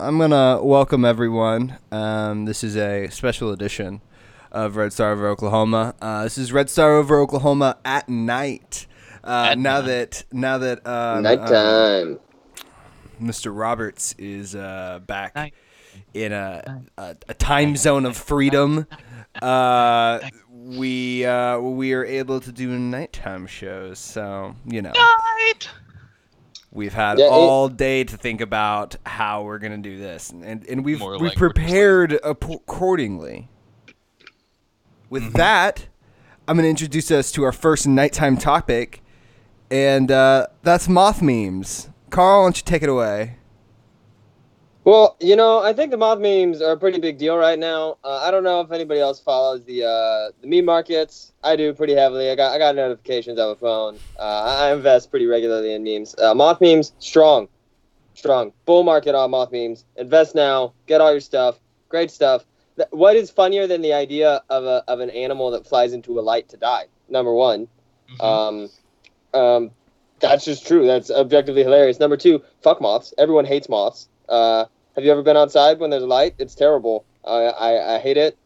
I'm gonna welcome everyone. Um, this is a special edition of Red Star over Oklahoma. Uh, this is Red Star over Oklahoma at night. Uh, At now night. that now that um, Nighttime. uh, Mr. Roberts is uh, back Night. in a, a, a time zone of freedom, uh, we uh, we are able to do nighttime shows. So you know. Night. We've had Yeah, it- all day to think about how we're gonna do this, and and we've we've like we're just prepared accordingly. With Mm-hmm. that, I'm gonna introduce us to our first nighttime topic, and uh, that's moth memes. Carl, why don't you take it away? Well, you know, I think the moth memes are a pretty big deal right now. Uh, I don't know if anybody else follows the uh, the meme markets. I do pretty heavily. I got I got notifications on my phone. Uh, I invest pretty regularly in memes. Uh, moth memes, strong, strong. Bull market on moth memes. Invest now. Get all your stuff. Great stuff. What is funnier than the idea of a of an animal that flies into a light to die? Number one. Mhm. Um, um, that's just true. That's objectively hilarious. Number two, fuck moths. Everyone hates moths. Uh, have you ever been outside when there's light? It's terrible. I, I, I hate it,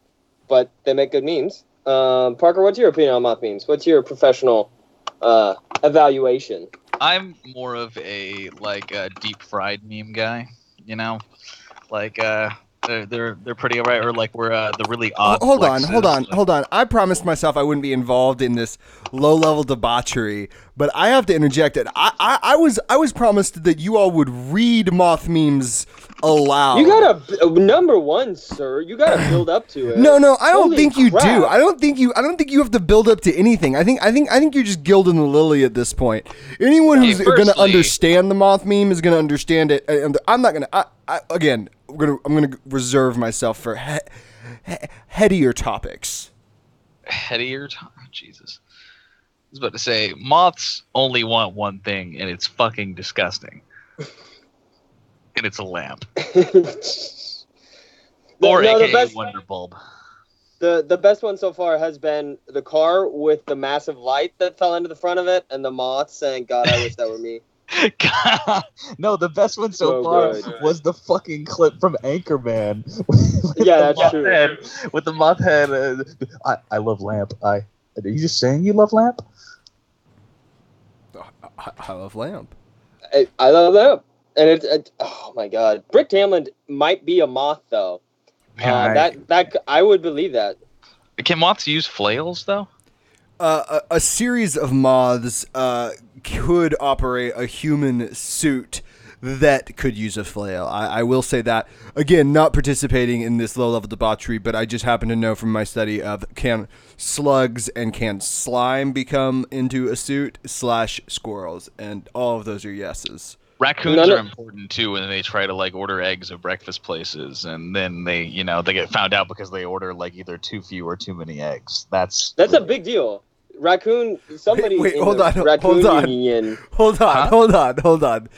but they make good memes. Um, Parker, what's your opinion on moth memes? What's your professional uh, evaluation? I'm more of a like a deep fried meme guy. You know, like uh, they're they're, they're pretty alright. Or like we're uh, the really odd. hold on, hold on, hold on. I promised myself I wouldn't be involved in this low level debauchery, but I have to interject it. I, I, I was I was promised that you all would read moth memes aloud. You gotta uh, number one, sir. You gotta build up to it. No, no, I don't Holy think you crap. do. I don't think you. I don't think you have to build up to anything. I think. I think. I think you're just gilding the lily at this point. Anyone Hey, who's going to understand the moth meme is going to understand it. And I'm not going to. I, I, again, I'm going to. I'm going to reserve myself for he, he, headier topics. headier. T- oh, Jesus. I was about to say moths only want one thing, and it's fucking disgusting. and it's a lamp, or no, AKA the best wonder bulb. the the best one so far has been the car with the massive light that fell into the front of it, and the moth saying, "God, I wish that were me." no, the best one so So far good. was the fucking clip from Anchorman. With Yeah, the that's moth true. head- with the moth head. Uh, I, I love Lamp. I. Are you just saying you love Lamp? I, I love lamp. I, I love that. And it's it, oh my god, Brick Tamland might be a moth though. Uh, Right. That that I would believe that. Can moths use flails though? A, a series of moths uh, could operate a human suit that could use a flail. I, I will say that again, not participating in this low level debauchery, but I just happen to know from my study of can slugs and can slime become into a suit slash squirrels, and all of those are yeses. Raccoons None are of- important too when they try to like order eggs at breakfast places, and then they, you know, they get found out because they order like either too few or too many eggs. That's That's a big deal. Raccoon. Somebody wait, in hold the on, hold on. union. Hold on, Huh? hold on, hold on.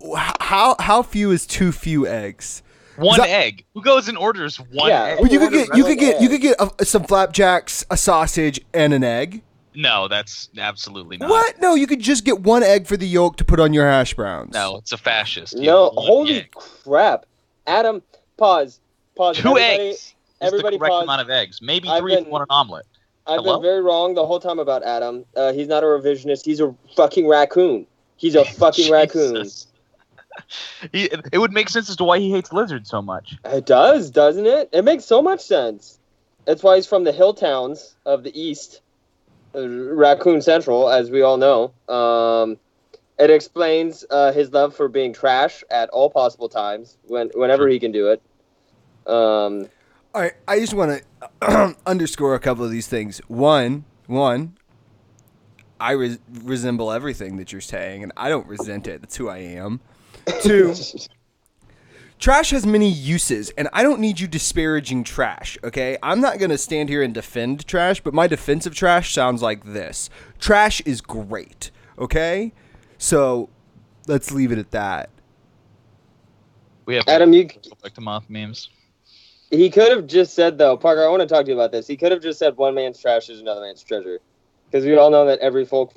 Wh- How how few is too few eggs? one that- egg. Who goes and orders one Yeah. egg? Well, you could order get you could get you could get uh, some flapjacks, a sausage, and an egg. No, that's absolutely not. What? No, you could just get one egg for the yolk to put on your hash browns. No, it's a fascist. You No, holy egg. crap, Adam. Pause. Pause. Two Everybody- eggs. Is everybody the correct pause. amount of eggs. Maybe I've three if been- you want an omelet. I've Hello? been very wrong the whole time about Adam. Uh, he's not a revisionist. He's a fucking raccoon. He's a fucking raccoon. He, it would make sense as to why he hates lizards so much. It does, doesn't it? It makes so much sense. That's why he's from the hill towns of the east, Raccoon Central, as we all know. Um, it explains uh, his love for being trash at all possible times, when whenever he can do it. Um, All right, I just want to underscore a couple of these things. One, one, I res- resemble everything that you're saying, and I don't resent it. That's who I am. Two, trash has many uses, and I don't need you disparaging trash. Okay, I'm not gonna stand here and defend trash, but my defense of trash sounds like this: trash is great. Okay, so let's leave it at that. We have Adam, you like the moth memes. he could have just said though, Parker. I want to talk to you about this. He could have just said, "One man's trash is another man's treasure," because we all know that every folk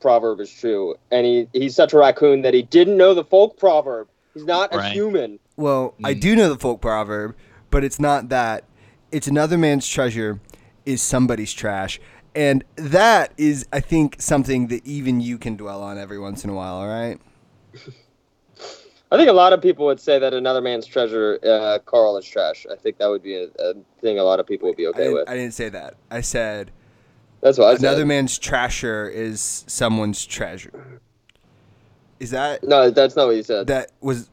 proverb is true. And he he's such a raccoon that he didn't know the folk proverb. He's not a human. Well, I Mm. do know the folk proverb, but it's not that. It's another man's treasure is somebody's trash. And that is, I think, something that even you can dwell on every once in a while, all right? I think a lot of people would say that another man's treasure, uh, Carl, is trash. I think that would be a, a thing a lot of people would be okay didn't, with. I didn't say that. I said That's what I another said. man's trasher is someone's treasure. Is that no, that's not what you said. that was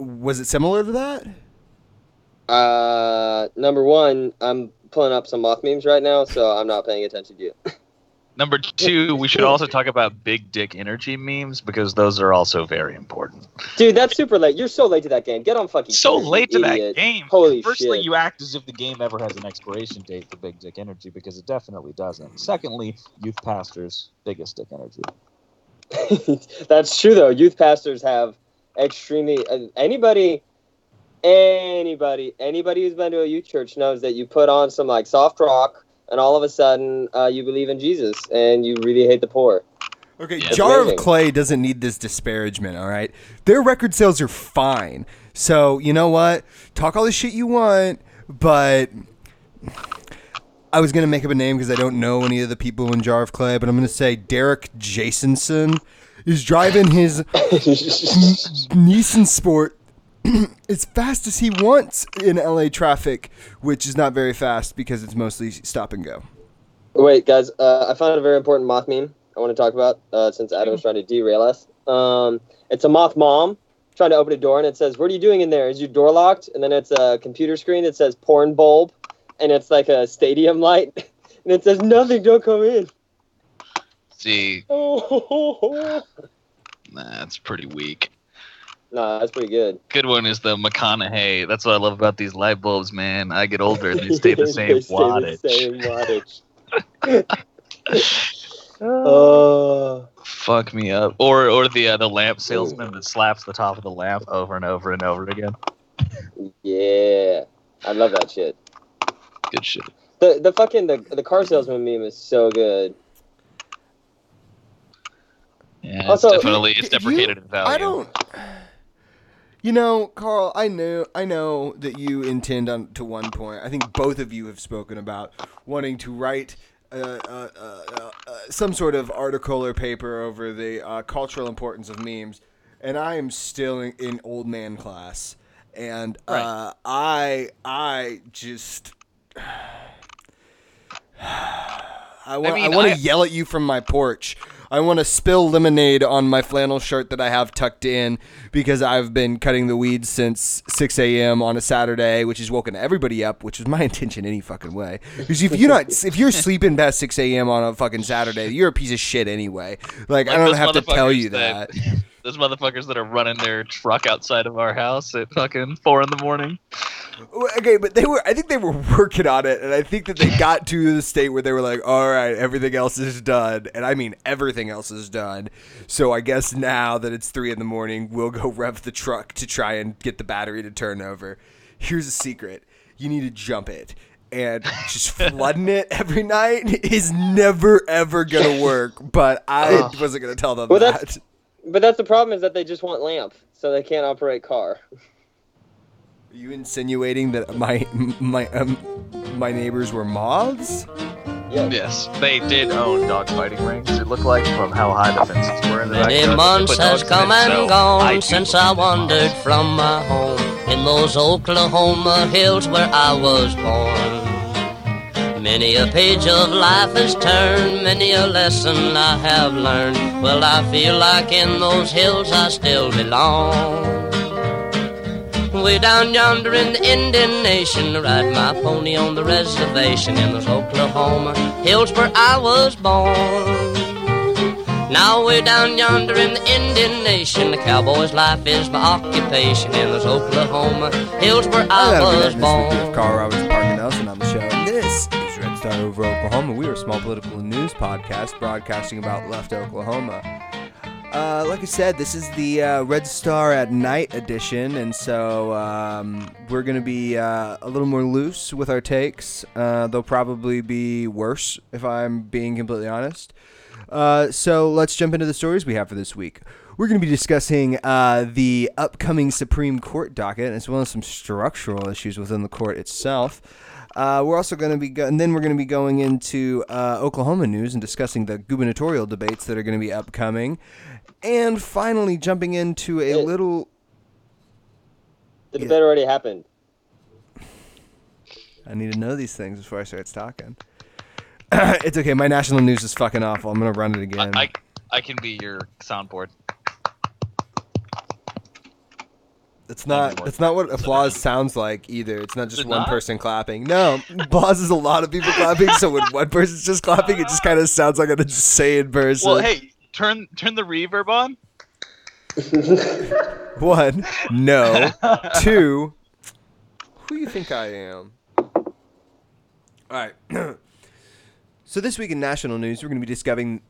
was it similar to that? Uh, number one, I'm pulling up some moth memes right now, so I'm not paying attention to you. Number two, we should also talk about big dick energy memes because those are also very important. Dude, that's super late. You're so late to that game. Get on fucking. So Twitter, you late to that game. Holy Firstly, shit. you act as if the game ever has an expiration date for Big Dick Energy because it definitely doesn't. Secondly, youth pastors, biggest dick energy. That's true though. Youth pastors have extremely uh, anybody anybody anybody who's been to a youth church knows that you put on some like soft rock and all of a sudden uh, you believe in Jesus and you really hate the poor. Okay, Yeah. Jar of Clay doesn't need this disparagement, all right? Their record sales are fine. So, you know what? Talk all the shit you want, but I was going to make up a name because I don't know any of the people in Jar of Clay, but I'm going to say Derek Jasonson is driving his Nissan Sport as fast as he wants in LA traffic, which is not very fast because it's mostly stop and go. Wait, guys, uh, I found a very important moth meme I want to talk about uh, since Adam's trying to derail us. Um, it's a moth mom trying to open a door and it says, "What are you doing in there? Is your door locked?" And then it's a computer screen that says "porn bulb," and it's like a stadium light, and it says, "Nothing, don't come in." See, Oh, that's pretty weak. nah, that's pretty good. Good one is the McConaughey. That's what I love about these light bulbs, man. I get older, they stay the same They stay wattage. the same wattage. Oh, Fuck me up. Or or the uh, the lamp salesman that slaps the top of the lamp over and over and over again. yeah, I love that shit. Good shit. The the fucking the, the car salesman meme is so good. Yeah, Also- it's definitely it's If you- deprecated in value. I don't. You know, Carl, I know, I know that you intend on to one point. I think both of you have spoken about wanting to write uh, uh, uh, some sort of article or paper over the uh, cultural importance of memes, and I am still in, in old man class, and uh, I, I just. I want, I, mean, want I- to yell at you from my porch. I want to spill lemonade on my flannel shirt that I have tucked in because I've been cutting the weeds since 6 a.m. on a Saturday, which has woken everybody up, which was my intention any fucking way. Because if you're not, if you're sleeping past 6 a.m. on a fucking Saturday, you're a piece of shit anyway. Like, I don't have to tell you that. Those motherfuckers that are running their truck outside of our house at fucking four in the morning. Okay, but they were. I think they were working on it, and I think that they got to the state where they were like, "All right, everything else is done," and I mean everything else is done. So I guess now that it's three in the morning, we'll go rev the truck to try and get the battery to turn over. Here's a secret: you need to jump it. And just flooding it every night is never ever gonna work. But I Ugh. wasn't gonna tell them Well, that. that's- But that's the problem is that they just want lamp, so they can't operate car. Are you insinuating that my my um, my neighbors were moths? Yeah. Yes, they did own dog fighting rings. It looked like from how high the fences were in the Many backyard. months They put has dogs come and so gone do since I wandered moths. from my home in those Oklahoma hills where I was born. Many a page of life has turned, many a lesson I have learned. Well, I feel like in those hills I still belong. Way down yonder in the Indian Nation, I ride my pony on the reservation in those Oklahoma hills where I was born. Now way down yonder in the Indian Nation, the cowboy's life is my occupation in those Oklahoma hills where I Hello, was this week of born. Carl Roberts, Parker Nelson on the show. And this is Red Over Oklahoma. We are a small political news podcast broadcasting about left Oklahoma. Uh, like I said, this is the uh, Red Star at Night edition, and so um, we're going to be uh, a little more loose with our takes. Uh, they'll probably be worse, if I'm being completely honest. Uh, so let's jump into the stories we have for this week. we're going to be discussing uh, the upcoming Supreme Court docket as well as some structural issues within the court itself. Uh, we're also going to be, go- and then we're going to be going into uh, Oklahoma news and discussing the gubernatorial debates that are going to be upcoming, and finally jumping into a Yeah. little. The Yeah. debate already happened. I need to know these things before I start talking. it's okay. My national news is fucking awful. I'm gonna run it again. I, I I can be your soundboard. It's not. Anymore. It's not what applause sounds like either. It's not just it one not? person clapping. No, applause is a lot of people clapping. So when one person's just clapping, it just kind of sounds like an insane person. Well, hey, turn turn the reverb on. One, no. Two, who do you think I am? All right. so this week in national news, we're going to be discovering.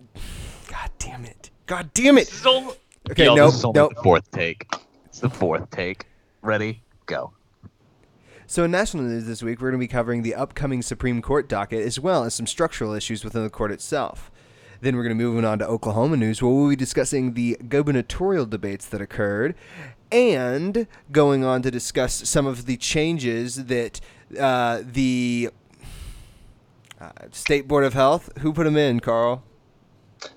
God damn it! God damn it! This is only- Okay, no, this is no. the fourth take. It's the fourth take. Ready? Go. So in national news this week, we're going to be covering the upcoming Supreme Court docket as well as some structural issues within the court itself. Then we're going to move on to Oklahoma news, where we'll be discussing the gubernatorial debates that occurred, and going on to discuss some of the changes that uh, the uh, State Board of Health. Who put them in, Carl?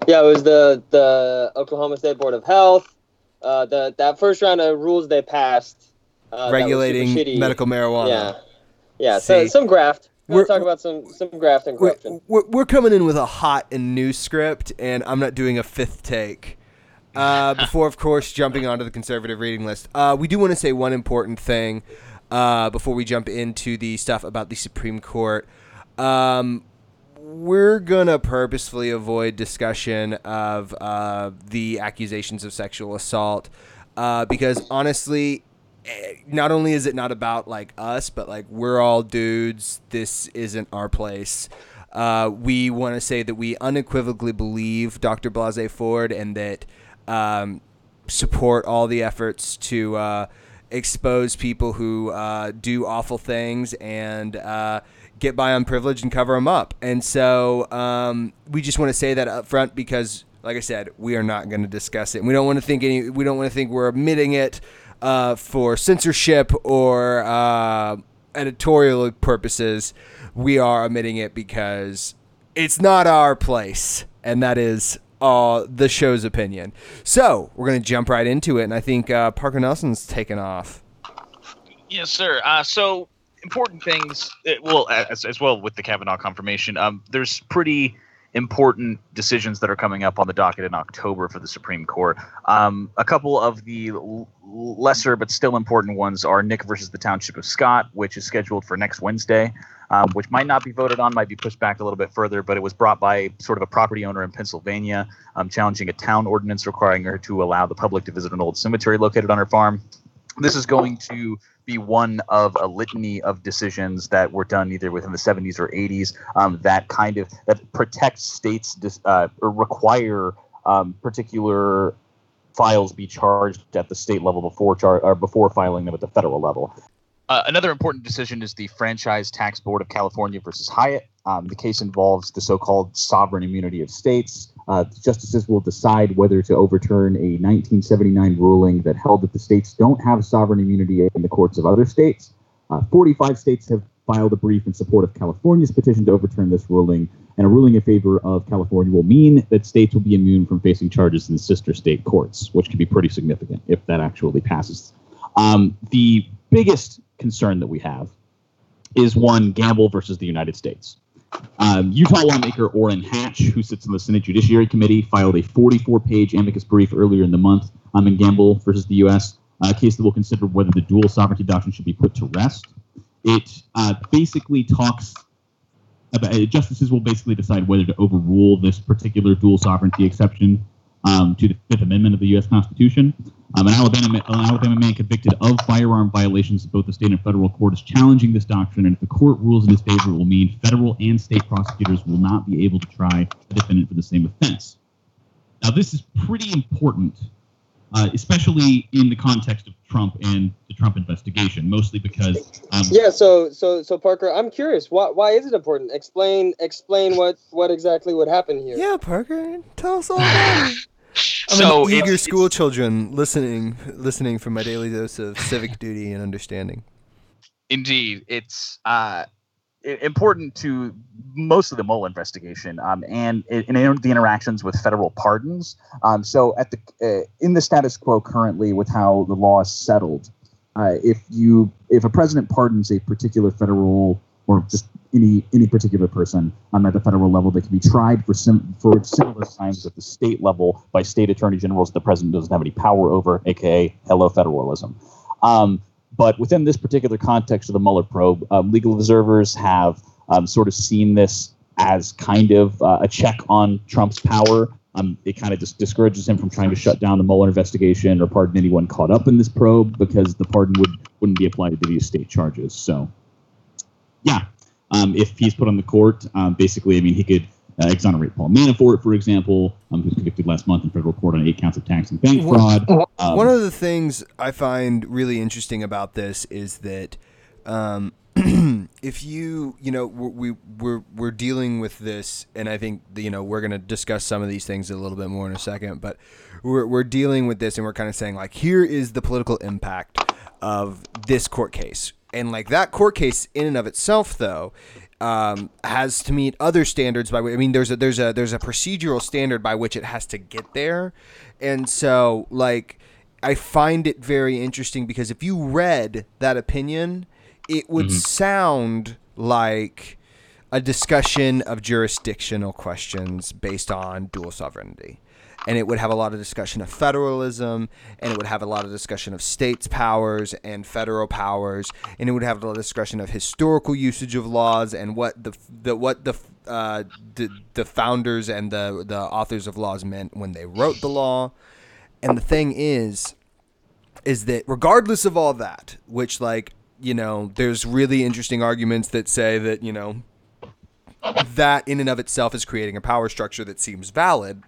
Yeah, it was the the Oklahoma State Board of Health. Uh, the that first round of rules they passed. Uh, that was super regulating medical marijuana. Yeah, yeah. So some graft. We're- talk about some some graft and We're, corruption. we're, we're coming in with a hot and new script, and I'm not doing a fifth take. Uh, before, of course, jumping onto the conservative reading list, uh, we do want to say one important thing uh, before we jump into the stuff about the Supreme Court. Um, we're gonna purposefully avoid discussion of uh, the accusations of sexual assault uh, because honestly, eh, not only is it not about like us, but like we're all dudes. This isn't our place. Uh, we want to say that we unequivocally believe Dr. Blase Ford and that um, support all the efforts to uh, expose people who uh, do awful things and uh, get by on privilege and cover them up. And so um, we just want to say that up front because, like I said, we are not going to discuss it. And we don't want to think any. We don't want to think we're omitting it uh, for censorship or uh, editorial purposes. We are omitting it because it's not our place, and that is uh, the show's opinion. So we're gonna jump right into it, and I think uh, Parker Nelson's taken off. Yes, sir. Uh, so important things. uh, Well, as, as well with the Kavanaugh confirmation, um, there's pretty important decisions that are coming up on the docket in October for the Supreme Court. Um, a couple of the l- lesser but still important ones are Knick versus the Township of Scott, which is scheduled for next Wednesday. Um, which might not be voted on, might be pushed back a little bit further, but it was brought by sort of a property owner in Pennsylvania, um, challenging a town ordinance requiring her to allow the public to visit an old cemetery located on her farm. This is going to be one of a litany of decisions that were done either within the 70s or 80s um, that kind of that protect states uh, or require um, particular files be charged at the state level before char- or before filing them at the federal level. Uh, another important decision is the Franchise Tax Board of California versus Hyatt. Um, the case involves the so-called sovereign immunity of states. Uh, justices will decide whether to overturn a 1979 ruling that held that the states don't have sovereign immunity in the courts of other states. Uh, 45 states have filed a brief in support of California's petition to overturn this ruling, and a ruling in favor of California will mean that states will be immune from facing charges in sister state courts, which can be pretty significant if that actually passes. Um, the biggest concern that we have is one Gamble versus the United States. Um, Utah lawmaker Orrin Hatch, who sits on the Senate Judiciary Committee, filed a 44-page amicus brief earlier in the month um, in Gamble versus the U.S. A case that will consider whether the dual sovereignty doctrine should be put to rest. It uh, basically talks about uh, justices will basically decide whether to overrule this particular dual sovereignty exception um, to the Fifth Amendment of the U.S. Constitution. Um, an, Alabama, an Alabama man convicted of firearm violations in both the state and federal court is challenging this doctrine, and if the court rules in his favor, it will mean federal and state prosecutors will not be able to try a defendant for the same offense. Now, this is pretty important, uh, especially in the context of Trump and the Trump investigation, mostly because um, Yeah. So so so Parker, I'm curious. Why why is it important? Explain explain what what exactly would happen here. Yeah, Parker, tell us all about it. I'm so an eager school children listening, listening for my daily dose of civic duty and understanding. Indeed, it's uh, important to most of the Mueller investigation um, and in, in the interactions with federal pardons. Um, so, at the uh, in the status quo currently, with how the law is settled, uh, if you if a president pardons a particular federal or just any any particular person um, at the federal level, they can be tried for sim- for similar crimes at the state level by state attorney generals the president doesn't have any power over, aka hello federalism. Um, but within this particular context of the Mueller probe, um, legal observers have um, sort of seen this as kind of uh, a check on Trump's power. Um, it kind of just discourages him from trying to shut down the Mueller investigation or pardon anyone caught up in this probe because the pardon would wouldn't be applied to these state charges. So, yeah, um, if he's put on the court, um, basically, I mean, he could uh, exonerate Paul Manafort, for example, um, who's convicted last month in federal court on eight counts of tax and bank fraud. Um, One of the things I find really interesting about this is that um, if you, you know, we we- we're we're dealing with this, and I think you know we're going to discuss some of these things a little bit more in a second, but we're we're dealing with this, and we're kind of saying like, here is the political impact of this court case, and like that court case in and of itself, though. Um, has to meet other standards by which I mean there's a there's a there's a procedural standard by which it has to get there, and so like I find it very interesting because if you read that opinion, it would sound like a discussion of jurisdictional questions based on dual sovereignty. And it would have a lot of discussion of federalism, and it would have a lot of discussion of states' powers and federal powers, and it would have a lot of discussion of historical usage of laws and what the, the what the uh, the, the founders and the the authors of laws meant when they wrote the law. And the thing is, is that regardless of all that, which like you know, there's really interesting arguments that say that you know that in and of itself is creating a power structure that seems valid.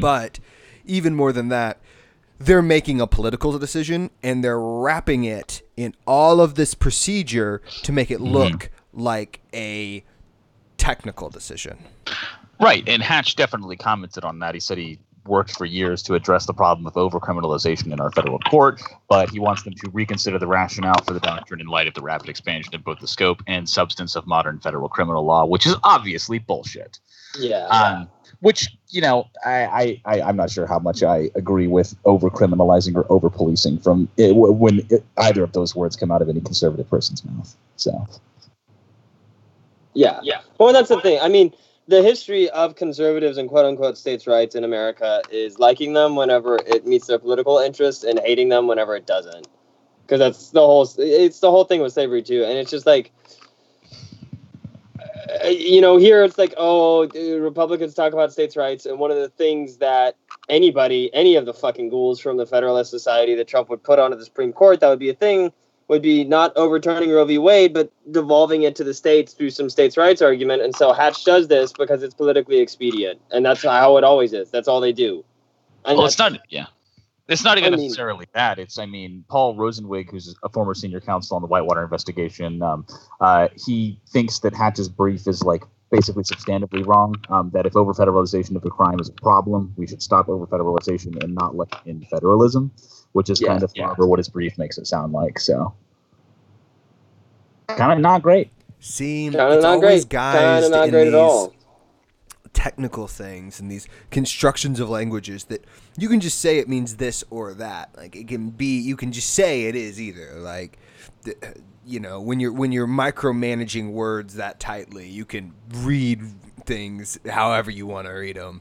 But even more than that, they're making a political decision and they're wrapping it in all of this procedure to make it look like a technical decision. Right, and Hatch definitely commented on that. He said he worked for years to address the problem of overcriminalization in our federal court, but he wants them to reconsider the rationale for the doctrine in light of the rapid expansion of both the scope and substance of modern federal criminal law, which is obviously bullshit. Yeah. Um, which you know, I, I, I'm not sure how much I agree with over criminalizing or over policing from it, when it, either of those words come out of any conservative person's mouth. So Yeah. Yeah. Well, that's the thing. I mean, the history of conservatives and quote unquote states' rights in America is liking them whenever it meets their political interests and hating them whenever it doesn't. Because that's the whole. It's the whole thing with slavery too, and it's just like. Uh, You know, here it's like, oh, Republicans talk about states' rights, and one of the things that anybody, any of the fucking ghouls from the Federalist Society that Trump would put onto the Supreme Court, that would be a thing, would be not overturning Roe v. Wade, but devolving it to the states through some states' rights argument. And so Hatch does this because it's politically expedient, and that's how it always is. That's all they do. And well, it's not. Yeah, it's not even I mean- necessarily that. It's I mean, Paul Rosenzweig, who's a former senior counsel on the Whitewater investigation, um, uh, he thinks that Hatch's brief is like basically substantively wrong. Um, that if over federalization of the crime is a problem, we should stop over federalization and not let in federalism, which is Yeah, kind of yeah. however what his brief makes it sound like. So, kind of not great. See, Kinda it's not always great. guys Kinda not in great at these all. Technical things and these constructions of languages that you can just say it means this or that. Like it can be, you can just say it is either. Like, you know, when you're when you're micromanaging words that tightly, you can read things however you want to read them.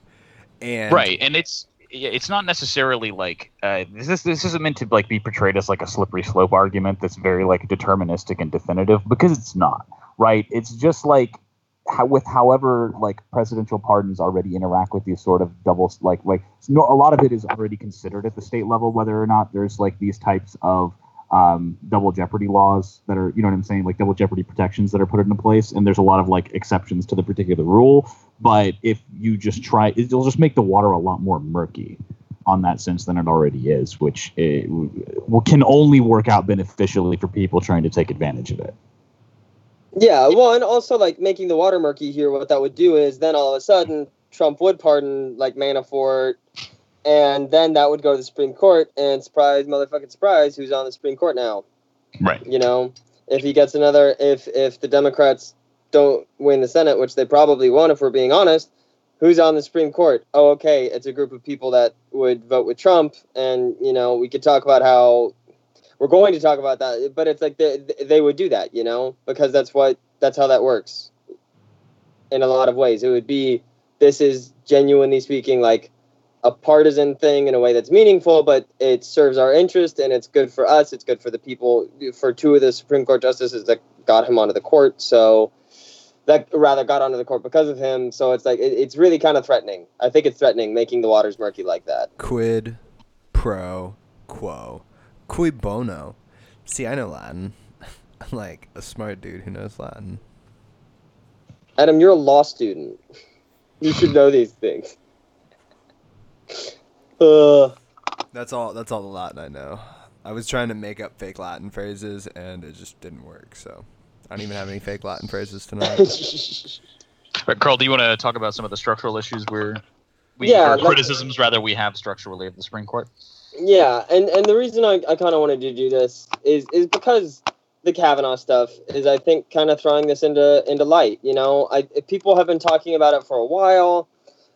And right and it's it's not necessarily like uh, this is this isn't meant to like be portrayed as like a slippery slope argument that's very like deterministic and definitive because it's not right it's just like how, with however like presidential pardons already interact with these sort of double like like no a lot of it is already considered at the state level whether or not there's like these types of um, double jeopardy laws that are you know what i'm saying? Like double jeopardy protections that are put into place and there's a lot of like exceptions to the particular rule but if you just try it'll just make the water a lot more murky on that sense than it already is which it, w- can only work out beneficially for people trying to take advantage of it Yeah, well, and also like making the water murky here, what that would do is then all of a sudden Trump would pardon like Manafort and then that would go to the Supreme Court, and surprise, motherfucking surprise, who's on the Supreme Court now? Right. You know, if he gets another, if if the Democrats don't win the Senate, which they probably won't, if we're being honest, who's on the Supreme Court? Oh, okay, it's a group of people that would vote with Trump, and you know, we could talk about how we're going to talk about that, but it's like they they would do that, you know, because that's what that's how that works. In a lot of ways, it would be this is genuinely speaking like a partisan thing in a way that's meaningful, but it serves our interest and it's good for us. It's good for the people. For two of the Supreme Court justices that got him onto the court, so that rather got onto the court because of him. So it's like it, it's really kind of threatening. I think it's threatening, making the waters murky like that. Quid pro quo. Cui bono. See, I know Latin. I'm like a smart dude who knows Latin. Adam, you're a law student. You should know these things. Uh, That's all. That's all the Latin I know. I was trying to make up fake Latin phrases, and it just didn't work. So I don't even have any fake Latin phrases tonight. But Carl, do you want to talk about some of the structural issues where we Yeah, or criticisms rather we have structurally of the Supreme Court? Yeah, and and the reason I, I kind of wanted to do this is is because the Kavanaugh stuff is I think kind of throwing this into into light. You know, I people have been talking about it for a while,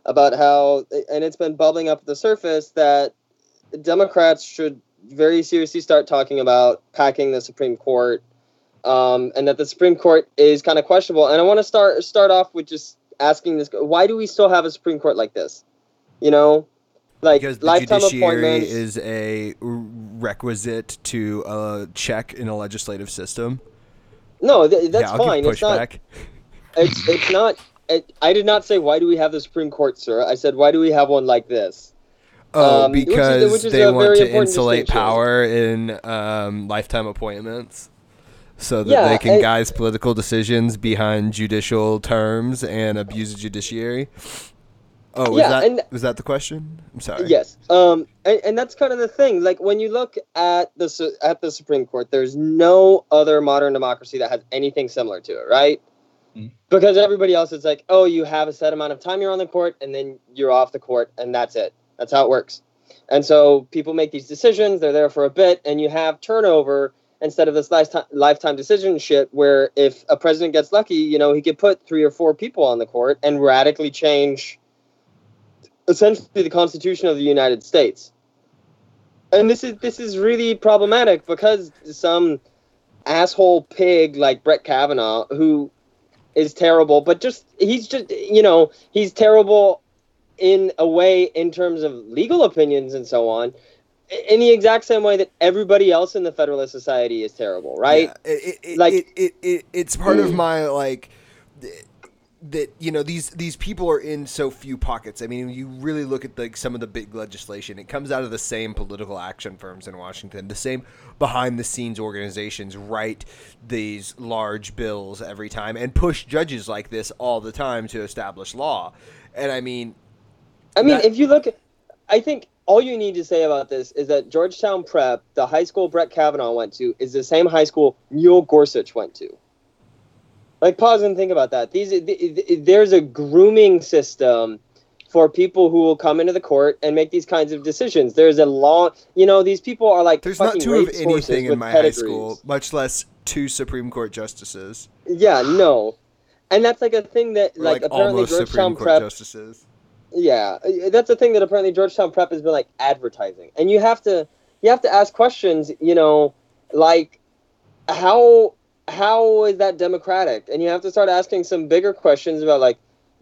about how and it's been bubbling up at the surface that Democrats should very seriously start talking about packing the Supreme Court, um, and that the Supreme Court is kind of questionable. And I want to start start off with just asking this: Why do we still have a Supreme Court like this? You know, like because the lifetime judiciary is a requisite to a check in a legislative system. No, th- that's yeah, fine. It's not. It's it's not. It, I did not say why do we have the Supreme Court, sir. I said why do we have one like this? Oh, um, which is- because which is they want to insulate power in um, lifetime appointments, so that Yeah, they can and- guise political decisions behind judicial terms and abuse the judiciary. Oh, was Yeah, that and- was that the question? I'm sorry. Yes. Um, and, and that's kind of the thing. Like when you look at the at the Supreme Court, there's no other modern democracy that has anything similar to it, right? Mm. Because everybody else is like, oh, you have a set amount of time you're on the court, and then you're off the court, and that's it. That's how it works. And so people make these decisions. They're there for a bit, and you have turnover instead of this lifetime lifetime decision shit. Where if a president gets lucky, you know, he could put three or four people on the court and radically change essentially the Constitution of the United States. And this is this is really problematic because some asshole pig like Brett Kavanaugh, who is terrible, but just he's just you know he's terrible in a way in terms of legal opinions and so on, in the exact same way that everybody else in the Federalist Society is terrible, right? Yeah, it, it, Like- it, it, it, it's part of hmm. my like that you know these these people are in so few pockets. I mean, you really look at like some of the big legislation. It comes out of the same political action firms in Washington, the same behind the scenes organizations write these large bills every time and push judges like this all the time to establish law. And I mean, I mean, That- if you look, at, I think all you need to say about this is that Georgetown Prep, the high school Brett Kavanaugh went to, is the same high school Neil Gorsuch went to. Like, pause and think about that. These, th- th- there's a grooming system for people who will come into the court and make these kinds of decisions. There's a long, you know, these people are like there's not two of anything in my pedigrees. high school, much less two Supreme Court justices. Yeah, no, and that's like a thing that like, like, apparently Georgetown Prep justices. Yeah, uh, that's the thing that apparently Georgetown Prep has been like advertising, and you have to you have to ask questions. You know, like how how is that democratic? And you have to start asking some bigger questions about like,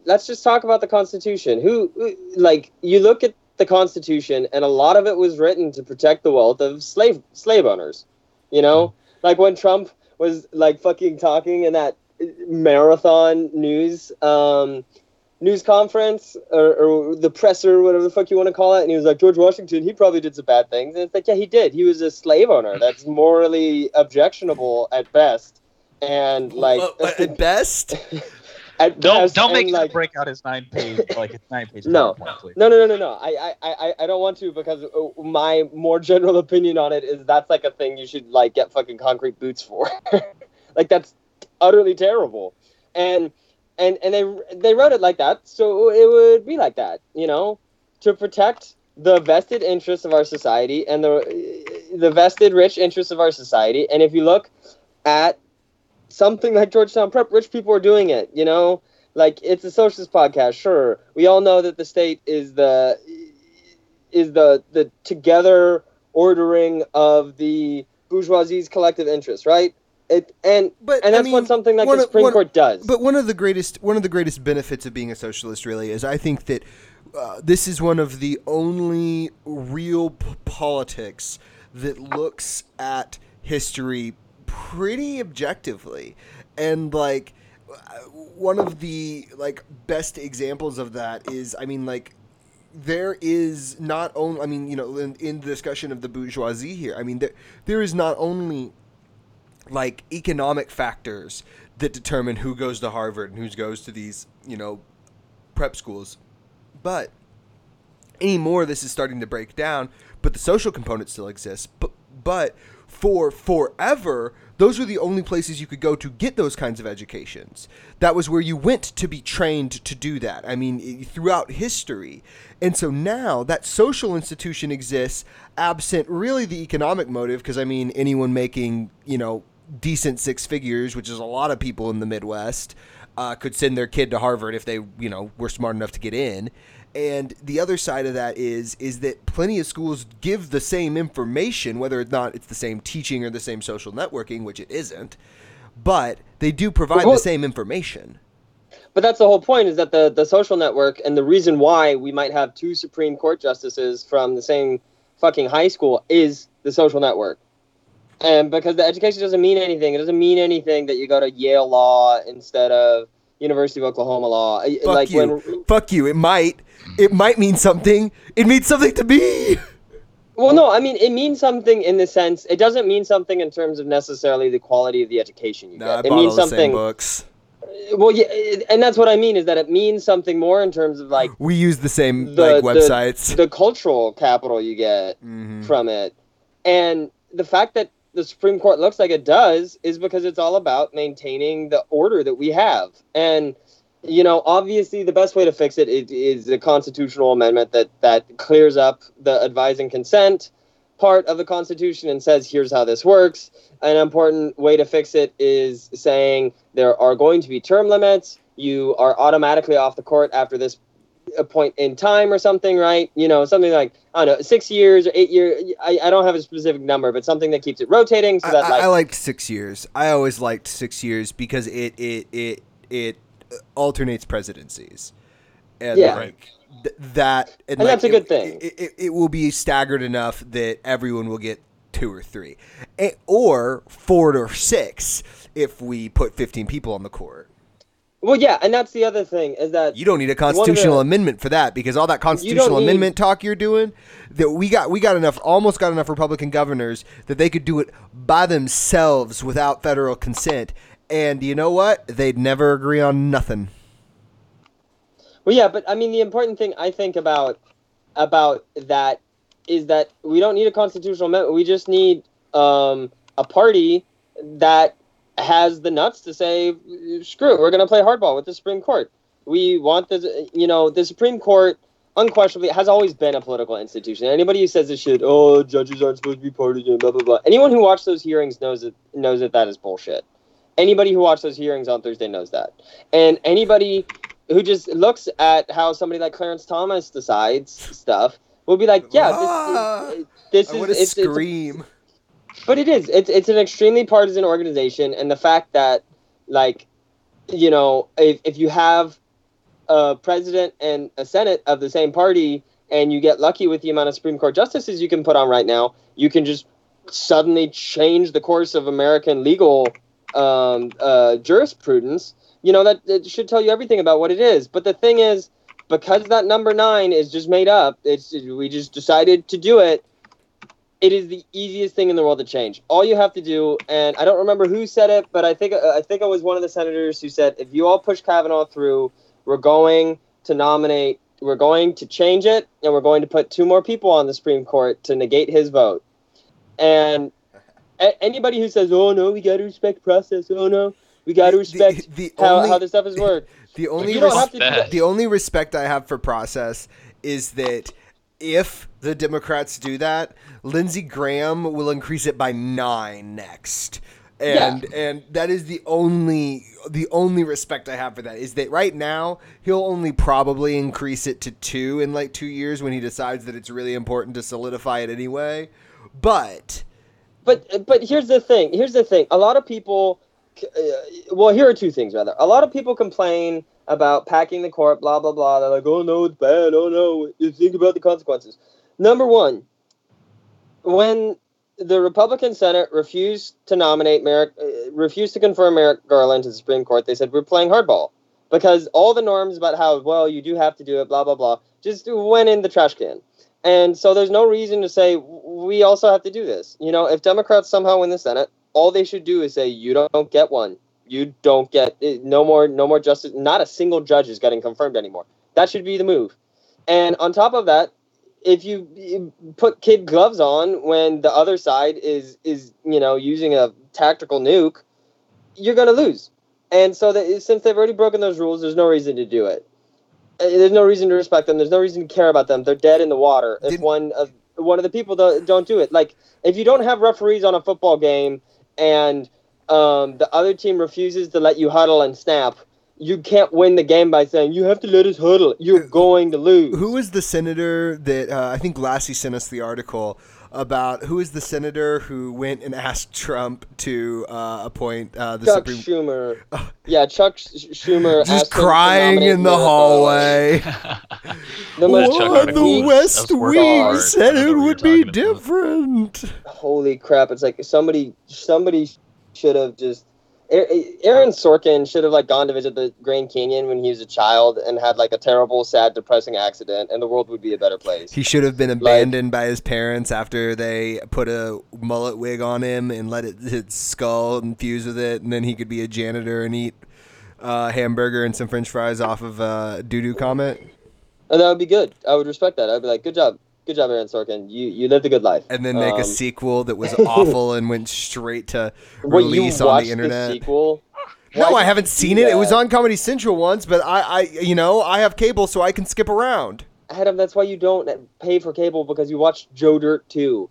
let's just talk about the Constitution. Who who- like you look at the Constitution, and a lot of it was written to protect the wealth of slave slave owners. You know, like when Trump was like fucking talking in that marathon news. Um, news conference or, or the presser, whatever the fuck you want to call it, and he was like, George Washington, he probably did some bad things. And it's like, yeah, he did. He was a slave owner. That's morally objectionable at best. And like, Uh, at best, at Don't best, don't make and, him like, break out his nine page like his nine page. No. PowerPoint, no, no, no, no, no. I, I, I, I don't want to because uh, my more general opinion on it is that's like a thing you should like get fucking concrete boots for. like that's utterly terrible. And and and they they wrote it like that, so it would be like that, you know, to protect the vested interests of our society and the the vested rich interests of our society. And if you look at something like Georgetown Prep, rich people are doing it. You know, like it's a socialist podcast. Sure, we all know that the state is the is the the together ordering of the bourgeoisie's collective interests, right? It and But, and I that's mean, what something like the Supreme Court does. But one of the greatest one of the greatest benefits of being a socialist really is I think that uh, this is one of the only real p- politics that looks at history pretty objectively and like uh, one of the like best examples of that is I mean like there is not only I mean you know in, in the discussion of the bourgeoisie here I mean there there is not only like economic factors that determine who goes to Harvard and who goes to these, you know, prep schools. But anymore this is starting to break down, but the social component still exists. But but for forever, those were the only places you could go to get those kinds of educations. That was where you went to be trained to do that. I mean, throughout history. And so now that social institution exists absent really the economic motive because I mean anyone making, you know, decent six figures, which is a lot of people in the Midwest, uh, could send their kid to Harvard if they, you know, were smart enough to get in. And the other side of that is is that plenty of schools give the same information, whether or not it's the same teaching or the same social networking, which it isn't, but they do provide the same information. But that's the whole point is that the, the social network and the reason why we might have two Supreme Court justices from the same fucking high school is the social network. And because the education doesn't mean anything, it doesn't mean anything that you go to Yale Law instead of University of Oklahoma Law. Fuck like you. when Fuck you. It might. It might mean something. It means something to me. Well, no, I mean it means something in the sense it doesn't mean something in terms of necessarily the quality of the education you Nah, get. It means all the same something. books. Well, yeah, and that's what I mean is that it means something more in terms of like We use the same the like websites. the, the cultural capital you get Mhm. from it, and the fact that the Supreme Court looks like it does is because it's all about maintaining the order that we have. And you know, obviously, the best way to fix it is, a constitutional amendment that that clears up the advise and consent part of the Constitution and says, "Here's how this works." An important way to fix it is saying there are going to be term limits. You are automatically off the court after this a point in time or something, right? You know, something like I don't know, six years or eight years. I, I don't have a specific number, but something that keeps it rotating so I, that I- like I liked six years. I always liked six years because it it it it alternates presidencies, and Yeah. like th- that, and, And that's a it- good thing. It, it, it will be staggered enough that everyone will get two or three, or four or six if we put fifteen people on the court. Well, yeah, and that's the other thing is that You don't need a of the- constitutional amendment for that because all that constitutional need- amendment talk you're doing, that we got we got enough almost got enough Republican governors that they could do it by themselves without federal consent. And you know what? They'd never agree on nothing. Well, yeah, but I mean, the important thing I think about about that is that we don't need a constitutional amendment. We just need um, a party that has the nuts to say, "Screw, we're going to play hardball with the Supreme Court." We want the, you know, the Supreme Court unquestionably has always been a political institution. Anybody who says this shit, oh, judges aren't supposed to be partisan, blah blah blah. Anyone who watched those hearings knows that knows that that is bullshit. Anybody who watched those hearings on Thursday knows that, and anybody who just looks at how somebody like Clarence Thomas decides stuff will be like, yeah, Ah, this, this I is want to it's, it's scream. But it is it's it's an extremely partisan organization, and the fact that like you know if if you have a president and a senate of the same party, and you get lucky with the amount of Supreme Court justices you can put on right now, you can just suddenly change the course of American legal um, uh, jurisprudence. You know that, that should tell you everything about what it is. But the thing is, because that number nine is just made up, it's we just decided to do it. It is the easiest thing in the world to change. All you have to do, and I don't remember who said it, but I think uh, I think it was one of the senators who said, if you all push Kavanaugh through, we're going to nominate, we're going to change it, and we're going to put two more people on the Supreme Court to negate his vote. And a- anybody who says, "Oh no, we got to respect process," "Oh no, we got to The- respect the, how, only, how this stuff is worked," the only res- have to do that. the only respect I have for process is that if the Democrats do that, Lindsey Graham will increase it by nine next. And and that is the only the only respect I have for that is that right now he'll only probably increase it to two in like two years when he decides that it's really important to solidify it anyway. But But but here's the thing. Here's the thing. A lot of people. Uh, well, here are two things rather. A lot of people complain about packing the court. Blah blah blah. They're like, oh no, it's bad. Oh no, you think about the consequences. Number one, when the Republican Senate refused to nominate Merrick, uh, refused to confirm Merrick Garland to the Supreme Court, they said we're playing hardball because all the norms about how well you do have to do it, blah blah blah, just went in the trash can. And so there's no reason to say we also have to do this. You know, if Democrats somehow win the Senate, all they should do is say you don't get one. You don't get eh, no more no more justice. Not a single judge is getting confirmed anymore. That should be the move. And on top of that, if you, you put kid gloves on when the other side is is you know using a tactical nuke, you're going to lose. And so that since they've already broken those rules, there's no reason to do it. Uh, There's no reason to respect them. There's no reason to care about them. They're dead in the water. If Did- one of one of the people don't do it, like if you don't have referees on a football game and um, the other team refuses to let you huddle and snap, you can't win the game by saying you have to let us huddle. You're going to lose. who is the senator that uh, I think Lassie sent us the article about? Who is the senator who went and asked Trump to uh, appoint uh, the Chuck Supreme? Schumer. Yeah, Chuck Sch- Schumer Just asked him to crying in the Merrick hallway. The most What? had The West that was worth Wing hard. said I don't know it would be talking about. different. holy crap! It's like somebody somebody should have just. Aaron Sorkin should have like gone to visit the Grand Canyon when he was a child and had like a terrible, sad, depressing accident, and the world would be a better place. He should have been abandoned by his parents after they put a mullet wig on him and let it, his skull infuse with it, and then he could be a janitor and eat uh, hamburger and some French fries off of uh, doo doo comet. And that would be good. I would respect that. I'd be like, good job, good job, Aaron Sorkin. You you lived a good life. and then make Um, a sequel that was awful and went straight to Wait, you release on the internet. sequel? no, I haven't seen do it. It was on Comedy Central once, but I, I, you know, I have cable, so I can skip around. Adam, that's why you don't pay for cable because you watch Joe Dirt too.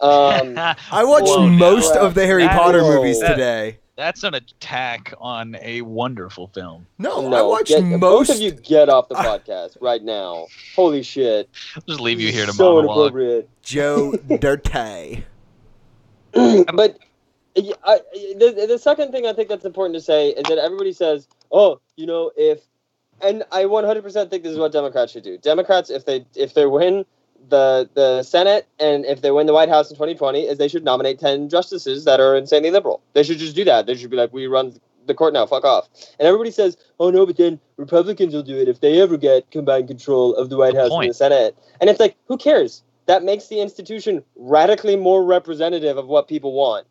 Um, I watched Whoa, most that- of the Harry that Potter is- movies that- today. That's an attack on a wonderful film. No, I no, watched get, most. both of you get off the podcast right now. Holy shit! I'll just leave you here to so monologue. Joe Dirte. but I, the, the second thing I think that's important to say is that everybody says, "Oh, you know, if," and I 100% think this is what Democrats should do. Democrats, if they if they win the the Senate and if they win the White House in 2020, is they should nominate 10 justices that are insanely liberal. They should just do that. They should be like, "We run the court now. Fuck off." And everybody says, "Oh no, but then Republicans will do it if they ever get combined control of the White House and the Senate." And it's like, who cares? That makes the institution radically more representative of what people want.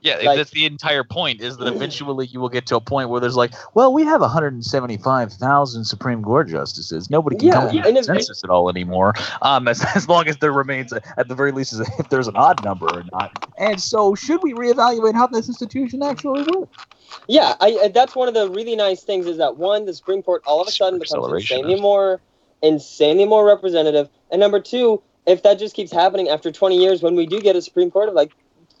Yeah, Like- that's the entire point. Is that eventually you will get to a point where there's like, Well, we have 175,000 Supreme Court justices. Nobody can Yeah, come to and a consensus at all anymore. Um, as, as long as there remains, at the very least, as if there's an odd number or not. And so, should we reevaluate how this institution actually works? Yeah, I, that's one of the really nice things is that one, the Supreme Court all of a sudden becomes insanely more, insanely more representative. And number two, if that just keeps happening after 20 years, when we do get a Supreme Court of like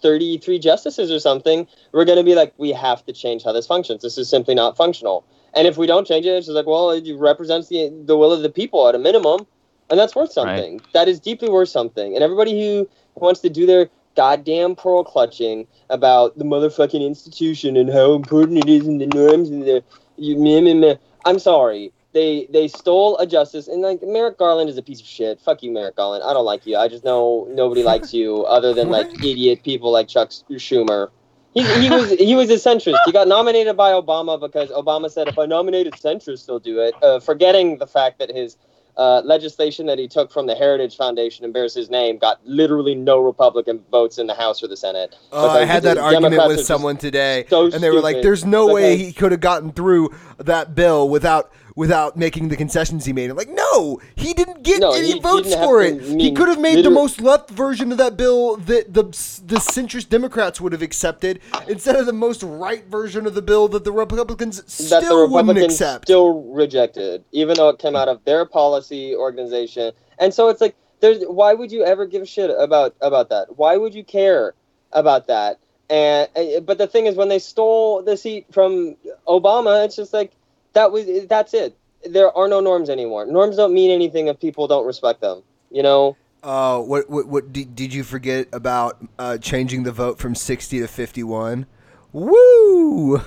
33 justices or something, we're going to be like, we have to change how this functions. This is simply not functional. And if we don't change it, it's just like, well, it represents the the will of the people at a minimum, and that's worth something. That is deeply worth something. And everybody who wants to do their goddamn pearl clutching about the motherfucking institution and how important it is and the norms and the you, meh, meh, meh. I'm sorry. They they stole a justice and like Merrick Garland is a piece of shit. Fuck you, Merrick Garland. I don't like you. I just know nobody likes you other than like idiot people like Chuck Schumer. He, he was he was a centrist. He got nominated by Obama because Obama said if I nominated centrist, they'll do it. Uh, forgetting the fact that his uh, legislation that he took from the Heritage Foundation and bears his name got literally no Republican votes in the House or the Senate. Oh, I had that argument Democrats with someone today, so and they were like, "There's no way he could have gotten through that bill without without making the concessions he made." I'm like, "No, he didn't get No, any he- votes for it. He could have made the most left version of that bill that the the centrist Democrats would have accepted instead of the most right version of the bill that the Republicans still the wouldn't accept." still rejected, even though it came out of their policy organization. And so it's like there's why would you ever give a shit about about that? Why would you care about that? And but the thing is, when they stole the seat from Obama, it's just like that was that's it. There are no norms anymore. Norms don't mean anything if people don't respect them. You know. Uh, what what what did, did you forget about uh, changing the vote from sixty to fifty one? Woo!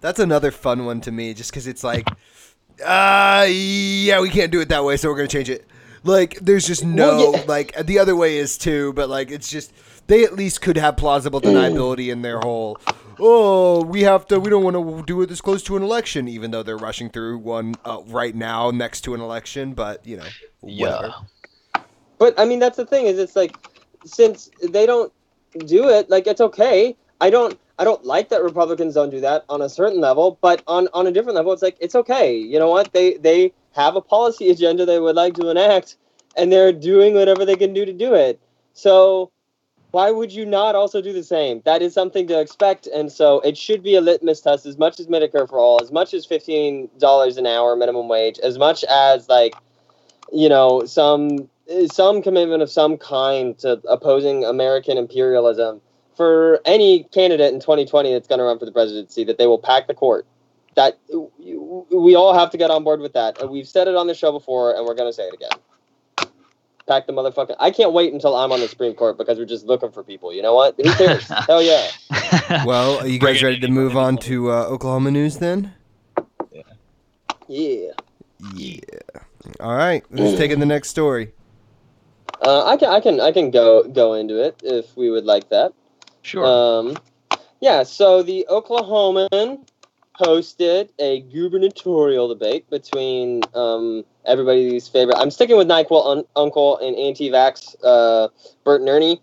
That's another fun one to me, just because it's like, uh, yeah, we can't do it that way, so we're gonna change it. Like, there's just no Well, yeah. like the other way is too, but like it's just they at least could have plausible deniability in their whole. Oh, we have to. We don't want to do it this close to an election, even though they're rushing through one uh, right now next to an election. But you know, whatever. But I mean, that's the thing is, it's like since they don't do it, like it's okay. I don't, I don't like that Republicans don't do that on a certain level, but on on a different level, it's like it's okay. You know what? They they have a policy agenda they would like to enact, and they're doing whatever they can do to do it. So why would you not also do the same? That is something to expect, and so it should be a litmus test as much as Medicare for all, as much as fifteen dollars an hour minimum wage, as much as like you know some some commitment of some kind to opposing American imperialism for any candidate in 2020 that's going to run for the presidency that they will pack the court. That we all have to get on board with that, we've said it on the show before, and we're going to say it again. Pack the motherfucking. I can't wait until I'm on the Supreme Court because we're just looking for people. You know what? Who cares? Hell yeah. Well, are you guys ready to move on to uh, Oklahoma news then? Yeah. Yeah. All right, let's take in the next story. Uh, I can I can I can go go into it if we would like that. Sure. Um, yeah, so the Oklahoman hosted a gubernatorial debate between um, everybody's favorite. I'm sticking with NyQuil un- Uncle and anti-vax uh, Bert and Ernie